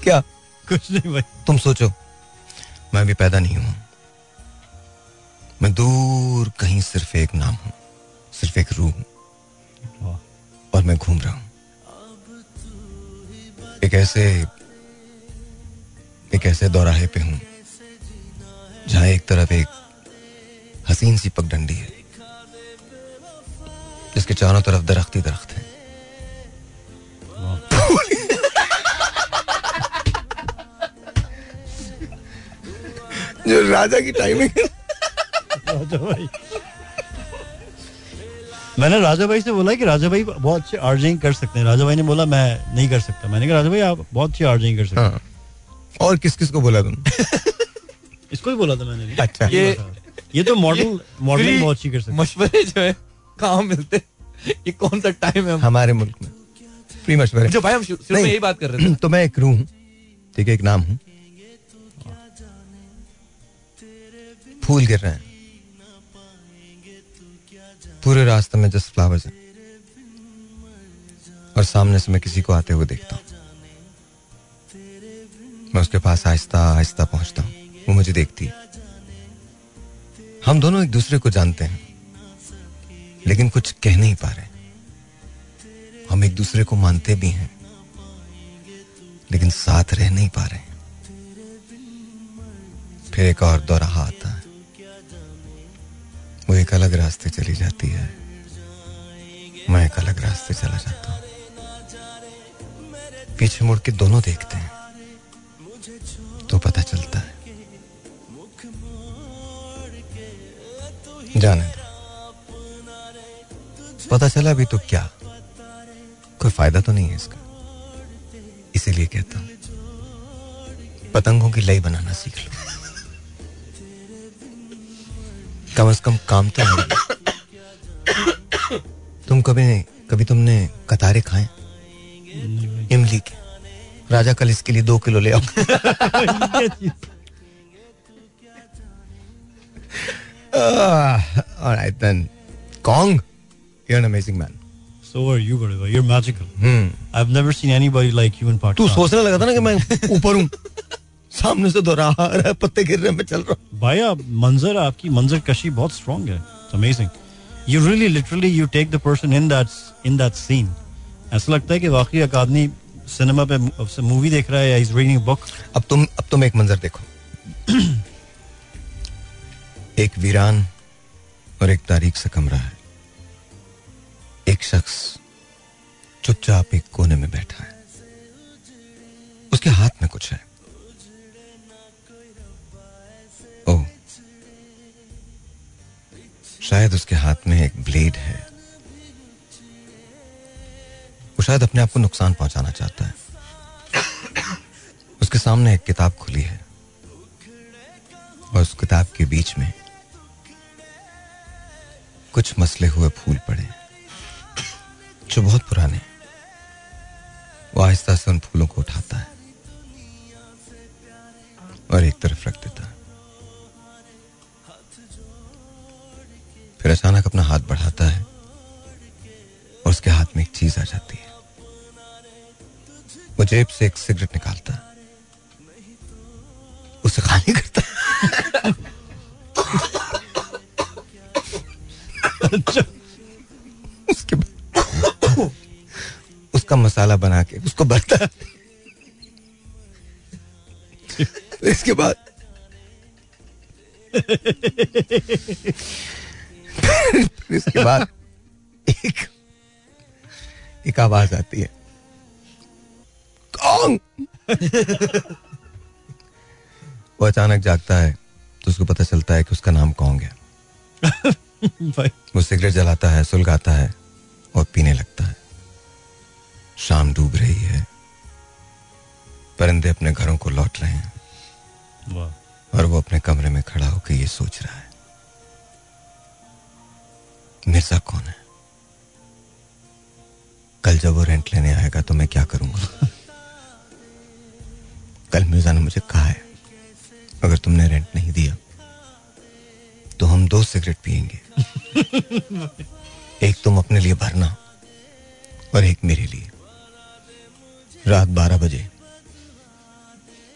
क्या?
कुछ नहीं भाई।
तुम सोचो मैं अभी पैदा नहीं हूँ मैं दूर कहीं सिर्फ़ एक नाम हूँ सिर्फ़ एक रूह हूँ। और मैं घूम रहा हूँ। एक ऐसे एक ऐसे दौराहे पे हूँ जहाँ एक तरफ़ एक हसीन सी पगडंडी है जिसके चारों तरफ़ दरख्त ही दरख्त है। जो राजा की टाइमिंग
राजा भाई मैंने राजा भाई से बोला कि राजा भाई बहुत अच्छी आर्जिंग कर सकते हैं। राजा भाई ने बोला मैं नहीं कर सकता। मैंने कहा राजा भाई आप बहुत अच्छी आर्जिंग कर सकते हैं।
हाँ। और किस किस को बोला तुम
इसको ही बोला था मैंने
अच्छा।
ये
ये तो मॉडल मॉडलिंग बहुत अच्छी कर सकते
मशवरे जो है कहाँ मिलते ये कौन सा टाइम है
हमारे मुल्क में। फ्री मशवरे।
जो भाई हम शुरू में यही बात कर रहे थे।
तो मैं एक रूह हूँ। ठीक है एक नाम हूँ। फूल गिर रहे हैं। पूरे रास्ते में जस्ट फ्लावर्स हैं। और सामने से मैं किसी को आते हुए देखता हूँ। मैं उसके पास आहिस्ता आहिस्ता पहुँचता हूँ। वो मुझे देखती है। हम दोनों एक दूसरे को जानते हैं, लेकिन कुछ कह नहीं पा रहे। हम एक दूसरे को मानते भी हैं, लेकिन साथ रह नहीं पा रहे। फिर एक और दौराहा आता है वो एक अलग रास्ते चली जाती है। मैं एक अलग रास्ते चला जाता हूँ। पीछे मुड़ के दोनों देखते हैं तो पता चलता है। जाने दो। पता चला भी तो क्या? कोई फ़ायदा तो नहीं है इसका। इसीलिए कहता हूँ, पतंगों की लई बनाना सीख लो। कम से कम काम तो नहीं तुम कभी कभी तुमने कतारे खाए? इमली के। राजा कल इसके लिए दो किलो ले आओ। Alright then. Kong, you're an amazing man.
So are you, bhai. You're magical.
Hmm.
I've never seen anybody like you in
तू
Pakistan.
सोचने लगा था ना कि मैं ऊपर हूँ सामने से दोहरा रहा है पत्ते गिर रहे हैं, मैं चल रहा हूँ
भाई आप मंजर आपकी मंजर कशी बहुत स्ट्रांग है amazing you really literally you take the person in that in that scene ऐसा लगता है कि वाकई एक आदमी सिनेमा पे मूवी देख रहा है या इज़ रीडिंग बुक
अब तुम अब तुम एक मंजर देखो एक वीरान और एक तारीख से कमरा है। एक शख्स चुपचाप एक कोने में बैठा है। उसके हाथ में कुछ है। ओ शायद उसके हाथ में एक ब्लेड है। वो शायद अपने आप को नुकसान पहुंचाना चाहता है। उसके सामने एक किताब खुली है। और उस किताब के बीच में कुछ मसले हुए फूल पड़े, जो बहुत पुराने वो आहिस्ता से उन फूलों को उठाता है और एक तरफ़ रख देता है। फिर अचानक अपना हाथ बढ़ाता है और उसके हाथ में एक चीज़ आ जाती है। वो जेब से एक सिगरेट निकालता उसे खाली करता उसके बाद उसका मसाला बना के, उसको है। इसके बाद इसके बाद एक एक आवाज़ आती है। कौन वो अचानक जागता है तो उसको पता चलता है कि उसका नाम कौन है। वो सिगरेट जलाता है सुलगाता है और पीने लगता है। शाम डूब रही है। परिंदे अपने घरों को लौट रहे हैं। और वो अपने कमरे में खड़ा होकर ये सोच रहा है। मिर्ज़ा कौन है? कल जब वो रेंट लेने आएगा तो मैं क्या करूँगा? कल मिर्ज़ा ने मुझे कहा है अगर तुमने रेंट नहीं दिया तो हम दो सिगरेट पिएँगे एक तुम अपने लिए भरना और एक मेरे लिए रात बारह बजे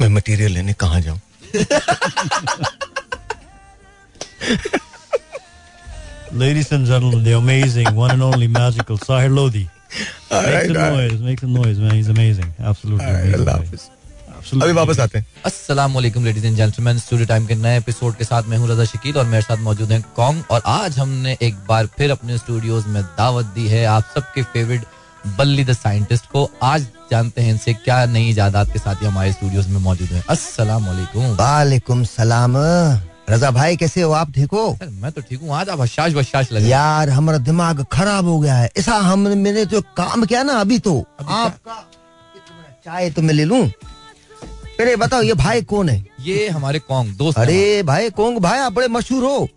मैं मटेरियल लेने कहा जाऊँ
Ladies and gentlemen, the amazing, one and only magical Sahir Lodi.
All
Make
right,
some
right.
noise, make some noise, man. He's amazing. Absolutely
All right,
amazing. guy.
Hafiz
Absolutely
अभी वापस आते हैं।
अस्सलाम वालेकुम ladies and gentleman studio time के नए episode के साथ मैं हूँ रजा शकील और मेरे साथ मौजूद हैं कॉन्ग और आज हमने एक बार फिर अपने स्टूडियोज में दावत दी है आप सबके फेवरेट बल्ली द साइंटिस्ट को। आज जानते हैं इनसे क्या नई इजादात के साथ हमारे स्टूडियोज में मौजूद हैं। अस्सलाम वालेकुम
वालेकुम सलाम। रजा भाई कैसे हो? आप ठीक हो?
मैं तो ठीक हूँ। आज आप हशाश बशाश लगे
यार हमारा दिमाग खराब हो गया है। ऐसा हमने मैंने जो काम किया ना अभी तो।
अभी
आपका? चाय तो मैं ले लूँ। अरे बताओ ये भाई कौन है?
ये हमारे कॉन्ग दोस्त
अरे भाई कोंग भाई आप बड़े मशहूर हो।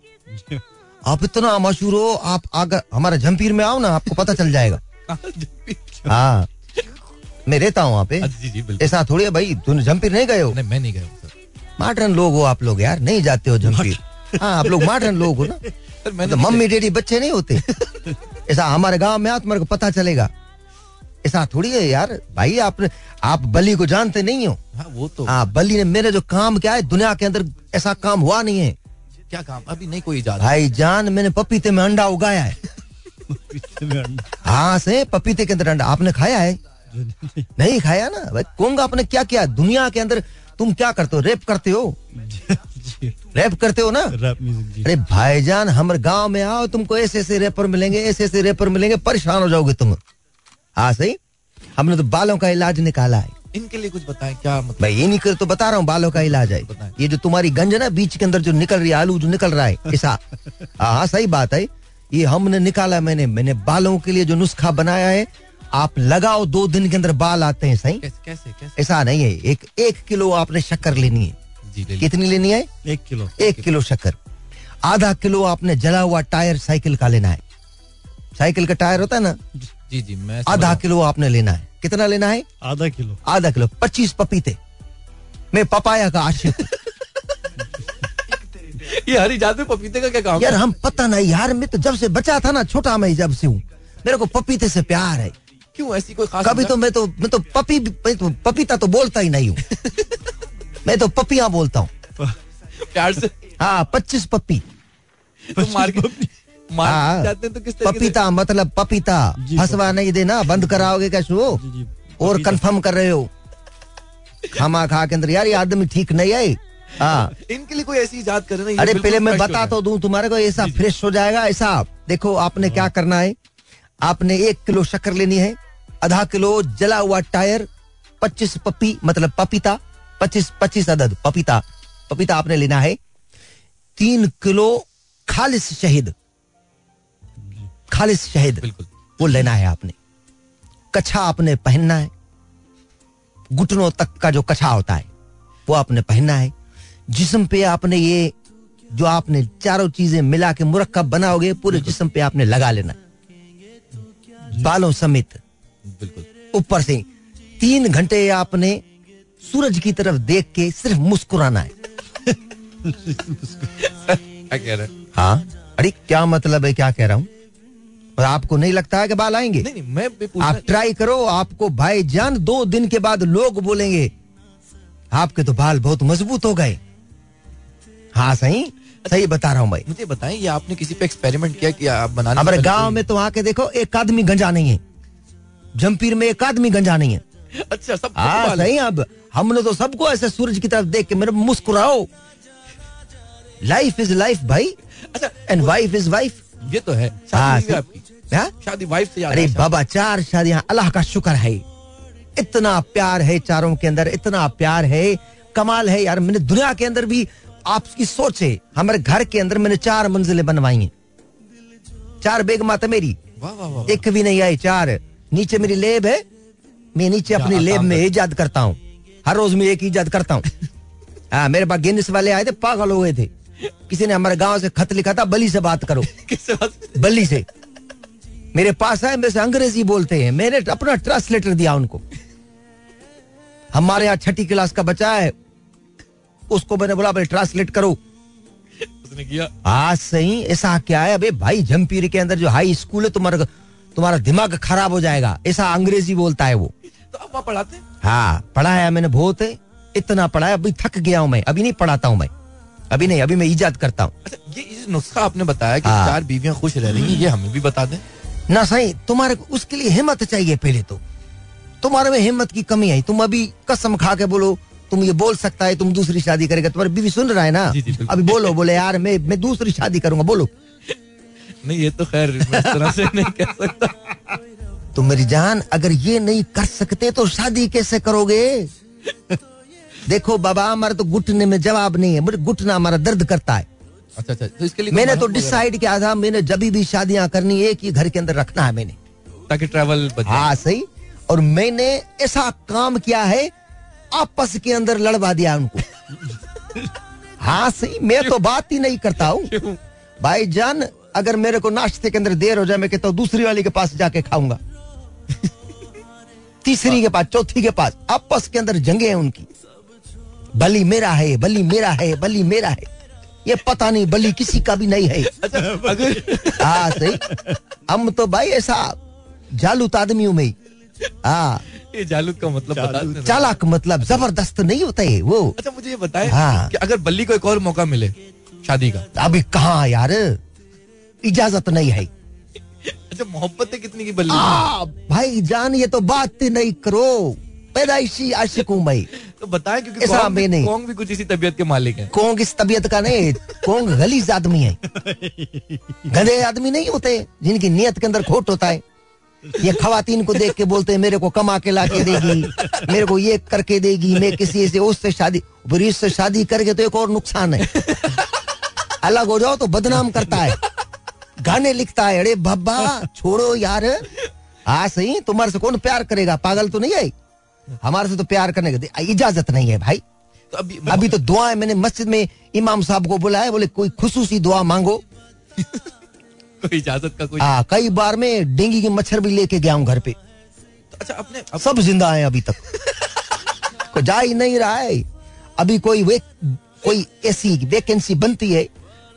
आप इतना मशहूर हो आप अगर हमारा जमपीर में आओ ना आपको पता चल जाएगा। हाँ मैं रहता हूँ वहाँ पे। ऐसा थोड़ी है भाई तुम जमपीर नहीं गए हो?
नहीं मैं नहीं गया सर।
लोग हो आप लोग यार नहीं जाते हो जमपीर हाँ आप लोग माटरन लोग हो ना। तो मम्मी डैडी बच्चे नहीं होते। ऐसा हमारे गाँव में आ तुम्हारे को पता चलेगा। ऐसा थोड़ी है यार। भाई आपने आप बली को जानते नहीं हो।
हाँ वो तो।
हाँ बली ने मेरे जो काम क्या है दुनिया के अंदर ऐसा काम हुआ नहीं है।
क्या काम? अभी नहीं कोई इजाज़त
भाई जान मैंने पपीते में अंडा उगाया है। हाँ से पपीते के अंदर अंडा। आपने खाया है? नहीं खाया ना। भाई कोंग आपने क्या किया? दुनिया के अंदर तुम क्या करते हो? रेप करते हो? रेप करते हो ना? अरे भाईजान हमारे गाँव में आओ तुमको ऐसे ऐसे रेपर मिलेंगे ऐसे ऐसे रेपर मिलेंगे परेशान हो जाओगे तुम। हाँ सही? हमने तो बालों का इलाज निकाला है।
इनके लिए कुछ बताएँ क्या मतलब?
मैं ये नहीं कर तो बता रहा हूँ बालों का इलाज है। ये जो तुम्हारी गंज है ना बीच के अंदर जो निकल रही है आलू जो निकल रहा है ऐसा हाँ हाँ, सही बात है। ये हमने निकाला मैंने। मैंने बालों के लिए जो नुस्खा बनाया है आप लगाओ दो दिन के अंदर बाल आते हैं सही?
कैसे
ऐसा नहीं है। एक एक किलो आपने शक्कर लेनी है। कितनी लेनी है?
एक किलो।
एक किलो शक्कर। आधा किलो आपने जला हुआ टायर साइकिल का लेना है। साइकिल का टायर होता है ना
जी जी मैं
आधा किलो आपने लेना है। कितना लेना है?
आधा किलो।
आधा किलो। पच्चीस पपीते। मैं पपाया का आशिक।
ये हरी जात में पपीते का क्या काम
यार हम पता नहीं। यार मैं तो जब से बचा था ना छोटा मैं जब से हूँ। मेरे को पपीते से प्यार है।
क्यों ऐसी कोई खास
कभी तो मैं तो मैं तो पपी मैं तो पपीता तो बोलता ही नहीं हूँ। मैं तो पपिया बोलता हूँ।
प्यार से?
हाँ पच्चीस पप्पी
तो मार्केट
हाँ।
जाते हैं तो किस
पपीता मतलब पपीता।
जी,
फंसवा नहीं देना बंद कराओगे क्या शो
जी जी
और कंफर्म कर रहे हो। खामा खा के अंदर यार ये आदमी ठीक नहीं है। हाँ।
इनके लिए कोई ऐसी इजाद करे ये
अरे पहले मैं बता तो दूँ तुम्हारे को ऐसा फ्रेश हो जाएगा ऐसा। देखो आपने क्या करना है? आपने एक किलो शक्कर लेनी है आधा किलो जला हुआ टायर पच्चीस पपी मतलब पपीता पच्चीस पच्चीस अदद पपीता। पपीता आपने लेना है। तीन किलो खालिश शहीद। खालिश शहद।
बिल्कुल।
वो लेना है आपने। कछा आपने पहनना है। घुटनों तक का जो कछा होता है वो आपने पहनना है। जिसम पे आपने ये जो आपने चारों चीज़ें मिला के मुरक्कब बनाओगे पूरे जिसम पे आपने लगा लेना। बालों समेत।
बिल्कुल।
ऊपर से तीन घंटे आपने सूरज की तरफ़ देख के सिर्फ़ मुस्कुराना है।
क्या कह रहे हैं?
हाँ। अरे क्या मतलब है? क्या कह रहा हूँ? और आपको नहीं लगता है कि बाल आएँगे?
नहीं नहीं मैं भी
आप ट्राई करो आपको भाई जान दो दिन के बाद लोग बोलेंगे आपके तो बाल बहुत मज़बूत हो गए। हाँ सही? सही बता रहा हूँ भाई।
मुझे बताएँ ये आपने किसी पे एक्सपेरिमेंट किया कि आप बनाने
हमारे गाँव में तो आके देखो एक आदमी गंजा नहीं है। जमपीर में एक आदमी गंजा नहीं है।
अच्छा सब
हाँ सही अब। हमने तो सबको ऐसे सूरज की तरफ़ देख के मेरे मुस्कुराओ। लाइफ इज़ लाइफ भाई।
अच्छा
एंड वाइफ इज़ वाइफ
ये तो है।
हाँ
शादी
हाँ?
वाइफ से
अरे बाबा चार शादियाँ अल्लाह का शुक्र है। इतना प्यार है चारों के अंदर इतना प्यार है कमाल है यार। मैंने दुनिया के अंदर भी आपकी सोच है हमारे घर के अंदर मैंने चार मंजिलें बनवाई हैं। चार बेग माता मेरी।
वाह वाह वाह
एक भी नहीं आई चार। नीचे मेरी लेब है मैं नीचे अपनी लेब में? इजाद करता हूँ। हर रोज में एक इजाद करता हूँ। हाँ मेरे पास गिनिस वाले आए थे पागल हो गए थे। किसी ने हमारे गाँव से खत लिखा था बली से बात करो।
बात?
से। मेरे पास आए मेरे से अंग्रेज़ी बोलते हैं। मैंने अपना ट्रांसलेटर दिया उनको। हमारे यहाँ छठी क्लास का बच्चा है। उसको मैंने बोला भाई ट्रांसलेट करो।
उसने किया।
आज सही ऐसा क्या है? अबे भाई जमपीर के अंदर जो हाई स्कूल है तुम्हारा तुम्हारा दिमाग खराब हो जाएगा। ऐसा अंग्रेज़ी बोलता है वो।
तो आप वहाँ पढ़ाते हैं?
पढ़ाया मैंने बहुत है। इतना पढ़ाया अभी थक गया हूँ मैं। अभी नहीं पढ़ाता हूँ मैं। अभी नहीं अभी मैं इजाद करता हूँ।
अच्छा ये नुस्खा आपने बताया कि
हाँ।
चार बीवियाँ खुश रह रही हैं ये हमें भी बता दें।
ना सही तुम्हारे को उसके लिए हिम्मत चाहिए पहले तो। तुम्हारे में हिम्मत की कमी है तुम अभी कसम खा के बोलो तुम ये बोल सकता है तुम दूसरी शादी करेगा तुम्हारी बीवी सुन रहा है ना?
जी, जी,
अभी बोलो बोले यार मैं मैं दूसरी शादी करूँगा बोलो।
नहीं ये तो खैर तरह से नहीं कह सकता।
तो मेरी जान अगर ये नहीं कर सकते तो शादी कैसे करोगे? देखो बाबा हमारे तो घुटने में जवाब नहीं है मुझे घुटना हमारा दर्द करता है।
अच्छा अच्छा तो इसके लिए
मैंने तो डिसाइड किया था मैंने जब भी शादियाँ करनी एक ही घर के अंदर रखना है मैंने।
ताकि ट्रैवल
हाँ सही। और मैंने ऐसा काम किया है आपस के अंदर लड़वा दिया उनको। हाँ सही मैं तो बात ही नहीं करता हूँ। भाई जान अगर मेरे को नाश्ते के अंदर देर हो जाए मैं कहता हूँ दूसरी वाली के पास जाके खाऊँगा। तीसरी के पास चौथी के पास आपस के अंदर जंगे हैं उनकी। बली मेरा है बली मेरा है बली मेरा है। ये पता नहीं बली किसी का भी नहीं है।
अच्छा
हाँ सही। हम तो भाई ऐसा जालूत आदमी हूँ मैं हाँ।
ये जालूद का मतलब बता
चालाक मतलब ज़बरदस्त नहीं होता है वो।
अच्छा मुझे ये बताएँ
हाँ।
कि अगर बल्ली को एक और मौका मिले शादी का?
अभी कहा यार? इजाज़त नहीं है।
अच्छा मोहब्बत है कितनी की बल्ली
आ, भाई जान ये तो बात नहीं करो। पैदाइशी आशिक हूँ मैं।
तो बताएँ क्योंकि
ऐसा
भी,
नहीं।
कौन भी कुछ इसी तबीयत के मालिक हैं।
कोंग इस तबीयत का नहीं कोंग गलीज आदमी है। गधे आदमी नहीं होते जिनकी नियत के अंदर खोट होता है। ये खवातीन को देख के बोलते हैं मेरे को कमा के ला के देगी मेरे को ये करके देगी मैं किसी से उससे शादी फिर इससे शादी करके तो एक और नुकसान है। अलग हो जाओ तो बदनाम करता है। गाने लिखता है अरे बब्बा छोड़ो यार। हाँ सही तुम्हारे से कौन प्यार करेगा? पागल तो नहीं है? हमारे से तो प्यार करने का इजाज़त नहीं है भाई।
तो अभी
अभी तो दुआ है मैंने मस्जिद में इमाम साहब को बुलाया बोले कोई खुसूसी दुआ मांगो।
कोई इजाज़त का कोई
हाँ कई बार में डेंगू के मच्छर भी लेके गया हूँ घर पे।
तो अच्छा अपने अब,
सब ज़िंदा है अभी तक। कोई जा ही नहीं रहा है। अभी कोई वे कोई ऐसी वैकेंसी बनती है।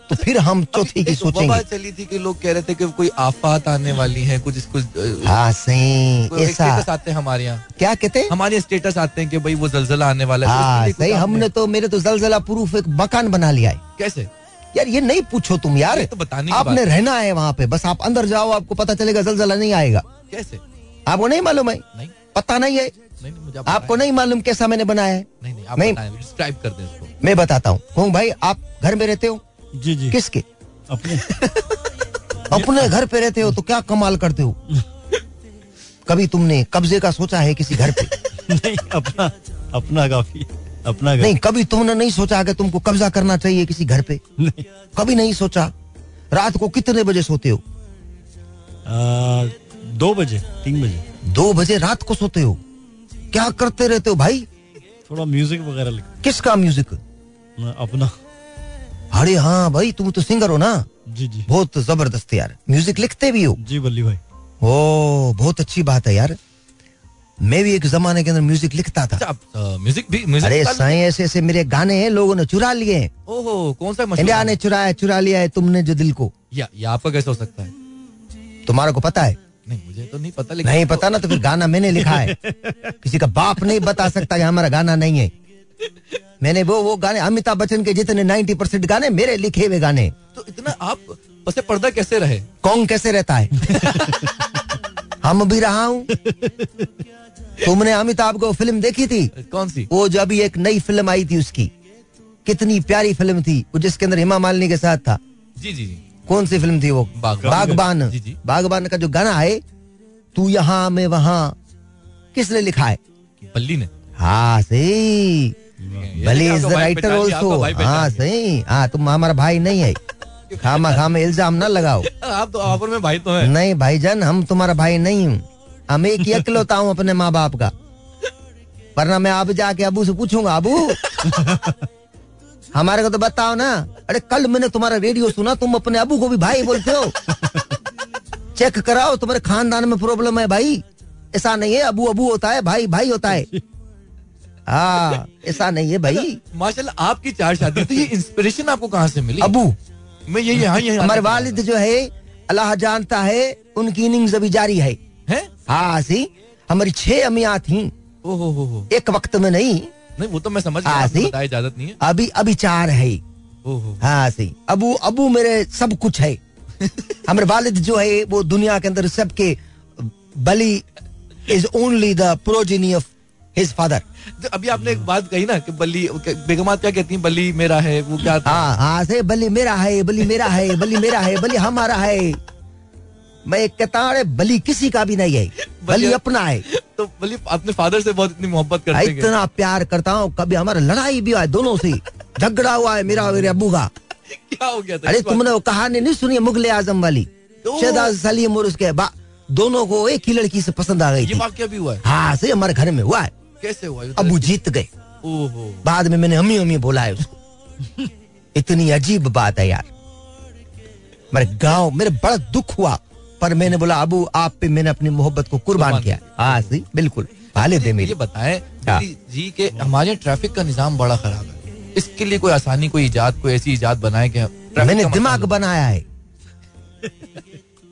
तो फिर हम चौथी की सोचेंगे।
चली थी कि लोग कह रहे थे कि कोई आफात आने वाली है कुछ अ,
हाँ सही ऐसा।
आते हैं हमारे यहाँ।
क्या कहते हैं?
हमारे स्टेटस आते हैं कि भाई वो जलजला आने वाला है।
हाँ सही हमने तो मेरे तो जलजला प्रूफ एक मकान बना लिया है।
कैसे?
यार ये नहीं पूछो तुम यार।
तो बताने
आपने रहना है वहाँ पे बस आप अंदर जाओ आपको पता चलेगा जलजला नहीं आएगा।
कैसे?
आपको नहीं मालूम है?
नहीं।
पता नहीं है? आपको। नहीं मालूम कैसा मैंने बनाया है?
नहीं नहीं आप
नहीं।
कर दें इसको
मैं बताता हूँ। भाई आप घर में रहते हो?
जी जी।
किसके?
अपने।
अपने घर पे रहते हो तो क्या कमाल करते हो? कभी तुमने कब्जे का सोचा है किसी घर पे?
नहीं अपना अपना काफ़ी अपना
नहीं कभी तुमने नहीं सोचा कि तुमको कब्जा करना चाहिए किसी घर पे?
नहीं।
कभी नहीं सोचा? रात को कितने बजे सोते हो?
आ, दो बजे तीन बजे।
दो बजे रात को सोते हो? क्या करते रहते हो भाई?
थोड़ा म्यूज़िक वगैरह
किसका म्यूज़िक
अपना
अरे हाँ भाई तुम तो सिंगर हो ना?
जी जी।
बहुत ज़बरदस्त यार। म्यूज़िक लिखते भी हो।
जी बल्ली भाई।
ओ बहुत अच्छी बात है यार। मैं भी एक जमाने के अंदर म्यूज़िक लिखता था।
अच्छा म्यूज़िक भी म्यूज़िक
अरे साईं ऐसे ऐसे मेरे गाने हैं लोगों ने चुरा लिए। हैं
ओहो कौन सा मशहूर
इंडिया ने चुराया चुरा लिया है तुमने जो दिल को।
या या आपका कैसे हो सकता है?
तुम्हारा को पता है?
नहीं मुझे तो नहीं पता लेकिन
नहीं पता ना तो फिर गाना मैंने लिखा है। किसी का बाप नहीं बता सकता कि हमारा गाना नहीं है। मैंने वो वो गाने अमिताभ बच्चन के जितने 90 परसेंट गाने मेरे लिखे हुए गाने।
तो इतना आप बसे पर्दा कैसे रहे?
कौन कैसे रहता है? हम भी रहा हूँ। तुमने अमिताभ को फ़िल्म देखी थी?
कौन सी?
वो जो अभी एक नई फ़िल्म आई थी उसकी। कितनी प्यारी फ़िल्म थी वो जिसके अंदर हेमा मालिनी के साथ था।
जी जी जी।
कौन सी फ़िल्म थी वो?
बागबान।
बागबान का जो गाना है तू यहाँ मैं वहाँ किसने लिखा है?
बल्ली ने।
हाँ सही। भले इज़ द राइटर ऑल्सो हाँ। सही। हाँ तुम हमारा भाई नहीं है। खामा खामा इल्ज़ाम ना लगाओ।
आप तो आप और मैं भाई तो हैं।
नहीं भाईजान हम तुम्हारा भाई नहीं हूँ। हम एक अकलौता हूँ अपने माँ बाप का। वरना मैं आप जाके अबू से पूछूँगा अबू। हमारे को तो बताओ ना। अरे कल मैंने तुम्हारा रेडियो सुना तुम अपने अबू को भी भाई बोलते हो। चेक कराओ तुम्हारे खानदान में प्रॉब्लम है भाई। ऐसा नहीं है अबू अबू होता है भाई भाई होता है। हाँ ऐसा नहीं है भाई।
माशाल्लाह आपकी चार शादी तो ये इंस्पिरेशन आपको कहाँ से मिली?
अबू
मैं ये यहाँ यहाँ
हमारे वालिद जो है अल्लाह जानता है उनकी इनिंग्स अभी जारी है।
हैं?
हाँ सी हमारी छह अमिया थी। एक वक्त में नहीं।
नहीं वो तो मैं समझ
हाँ, सी?
इजाज़त नहीं है।
अभी अभी चार है। हाँ। सी। अबू अबू मेरे सब कुछ है। हमारे वालिद जो है वो दुनिया के अंदर सबके बली is only the progeny of his father
तो अभी आपने एक बात कही ना कि बल्ली बेगमात क्या कहती हैं? बल्ली मेरा है वो क्या था?
हाँ हाँ से बली मेरा है बली मेरा है बली मेरा है बली हमारा है। मैं कहता हूँ, बली किसी का भी नहीं है। बली अपना है।
तो बल्ली अपने फादर से बहुत इतनी मोहब्बत करते हैं।
इतना प्यार करता हूँ कभी हमारा लड़ाई भी हुआ है दोनों से। झगड़ा हुआ है मेरा मेरे अबू का।
क्या हो गया था?
अरे तुमने वो कहानी नहीं सुनी मुगले आज़म वाली?
तो-
शहजाद सलीम और उसके दोनों को एक ही लड़की से पसंद आ गई
ये वाक्य भी हुआ है।
हाँ से हमारे घर में हुआ है।
कैसे हुआ?
अबू जीत गए। बाद में मैंने अम्मी अम्मी बोला है उसको। इतनी अजीब बात है यार। मेरे गाँव मेरे बड़ा दुख हुआ। पर मैंने बोला अबू आप पे मैंने अपनी मोहब्बत को कुर्बान किया। हाँ। सी बिल्कुल। भाले दे
ये
मेरी।
बताएँ
हाँ।
जी के हमारे ट्रैफ़िक का निज़ाम बड़ा खराब है। इसके लिए कोई आसानी कोई इजाद कोई ऐसी इजाद बनाए कि
मैंने दिमाग बनाया है।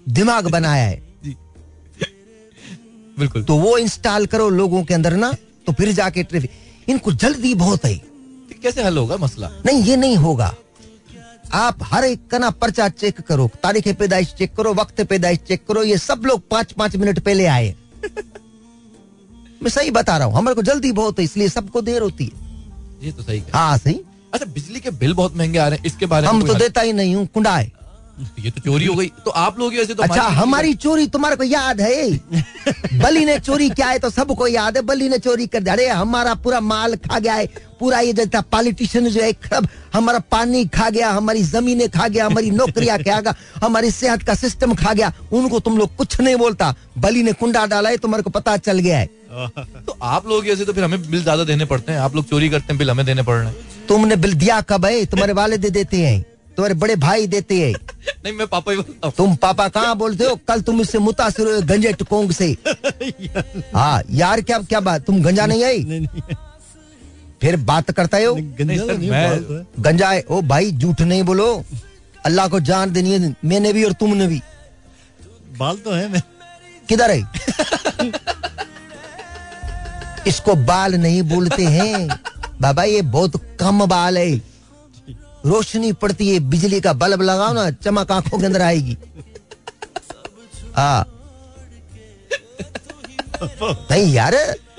दिमाग बनाया है।
बिल्कुल।
तो वो इंस्टॉल करो लोगों के अंदर ना। तो फिर जाके ट्रैफ़िक इनको जल्दी बहुत है।
कैसे हल होगा मसला?
नहीं ये नहीं होगा। आप हर एक का ना पर्चा चेक करो तारीख पैदाइश चेक करो वक्त पैदाइश चेक करो ये सब लोग पाँच पाँच मिनट पहले आए। मैं सही बता रहा हूँ हमारे को जल्दी बहुत है इसलिए सबको देर होती है।
ये तो सही हाँ
सही।
अच्छा बिजली के बिल बहुत महँगे आ रहे हैं इसके बारे में
हम तो देता ही नहीं हूँ कुंडाए
ये तो चोरी हो गई। तो आप लोग ऐसे तो
अच्छा हमारी चोरी तुम्हारे को याद है? बली ने चोरी किया है तो सबको याद है। बली ने चोरी कर दिया। अरे हमारा पूरा माल खा गया है। पूरा ये जो पॉलिटिशियन जो है खब हमारा पानी खा गया हमारी जमीनें खा गया हमारी नौकरियाँ खा गया हमारी सेहत का सिस्टम खा गया। उनको तुम लोग कुछ नहीं बोलता। बली ने कुंडा डाला है तुम्हारे को पता चल गया है।
तो आप लोग ऐसे तो फिर हमें बिल ज़्यादा देने पड़ते हैं। आप लोग चोरी करते हैं बिल हमें देने पड़ रहे हैं।
तुमने बिल दिया कब है? तुम्हारे वाले दे देते हैं। तुम्हारे बड़े भाई देते हैं।
नहीं मैं पापा ही बोलता हूँ।
तुम पापा कहाँ बोलते हो? कल तुम इससे मुतासर हुए गंजे टकोंग से। हाँ यार क्या क्या बात? तुम गंजा नहीं आई?
नहीं नहीं।
फिर बात करता हो
गंजा तो है।
गंजा है? ओ भाई झूठ नहीं बोलो। अल्लाह को जान देनी है मैंने भी और तुमने भी।
बाल तो है मैं
किधर है? इसको बाल नहीं बोलते हैं। बाबा ये बहुत कम बाल है। रोशनी पड़ती है बिजली का बल्ब लगाओ ना चमक आँखों के अंदर आएगी। हाँ। नहीं यार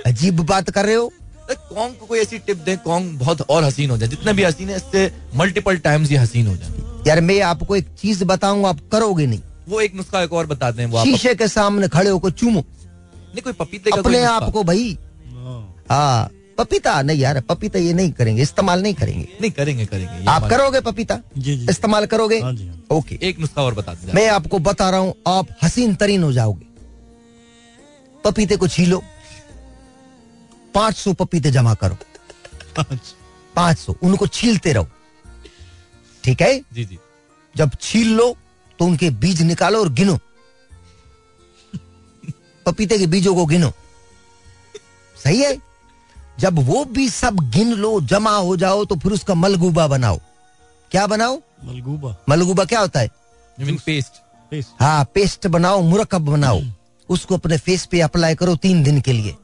अजीब बात कर रहे हो।
कॉन्ग को कोई ऐसी टिप दे कॉन्ग बहुत और हसीन हो जाए। जितने भी हसीन है इससे मल्टीपल टाइम्स ये हसीन हो जाए
यार मैं आपको एक चीज़ बताऊँ आप करोगे नहीं।
वो एक नुस्खा एक और बताते हैं वो आप
शीशे के सामने खड़े होकर चूमो।
नहीं कोई पपीते का
अपने आप को भाई।
हाँ।
पपीता नहीं यार पपीता ये नहीं करेंगे इस्तेमाल नहीं करेंगे।
नहीं करेंगे करेंगे
आप करोगे पपीता?
जी जी।
इस्तेमाल करोगे?
हाँ हाँ।
ओके।
एक नुस्खा और बताते हैं
मैं आपको बता रहा हूँ आप हसीन तरीन हो जाओगे। पपीते को छीलो पाँच सौ पपीते जमा करो।
अच्छा।
पाँच सौ उनको छीलते रहो। ठीक है?
जी जी।
जब छील लो तो उनके बीज निकालो और गिनो। पपीते के बीजों को गिनो। सही है? जब वो भी सब गिन लो जमा हो जाओ तो फिर उसका मलगूबा बनाओ। क्या बनाओ?
मलगूबा।
मलगूबा क्या होता है?
पेस्ट
फेस
हाँ पेस्ट बनाओ मुरकब बनाओ। उसको अपने फेस पे अप्लाई करो तीन दिन के लिए।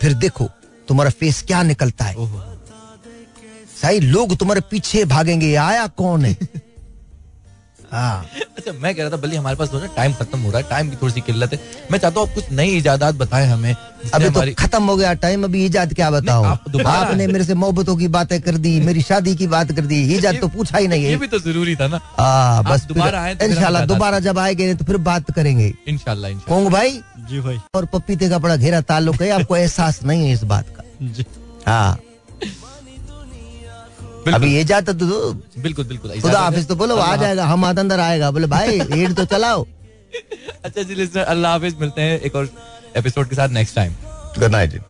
फिर देखो तुम्हारा फेस क्या निकलता है। सही लोग तुम्हारे पीछे भागेंगे आया कौन हाँ?
अच्छा मैं कह रहा था बल्कि हमारे पास थोड़ा टाइम खत्म हो रहा है टाइम की थोड़ी सी किल्लत है। मैं चाहता हूँ आप कुछ नई इजादात बताएँ हमें
अभी तो खत्म हो गया टाइम अभी ईजाद क्या बताओ
आप
आपने मेरे से मोहब्बतों की बातें कर दी मेरी शादी की बात कर दी ईजाद तो पूछा ही नहीं है।
ये
है
भी तो ज़रूरी था ना।
आ, बस
दोबारा आए तो इजादात
दोबारा जब आएँगे तो फिर बात करेंगे। कोंग भाई?
जी भाई।
और पपीते का बड़ा घेरा ताल्लुक है आपको एहसास नहीं है इस बात का। हाँ। अभी ये जाता तो
बिल्कुल बिल्कुल
खुदा हाफिज तो बोलो आ जाएगा हम आता अंदर आएगा बोले भाई रेड तो चलाओ।
अच्छा जी लिस्टर अल्लाह हाफिज मिलते हैं एक और एपिसोड के साथ नेक्स्ट टाइम
गुड नाइट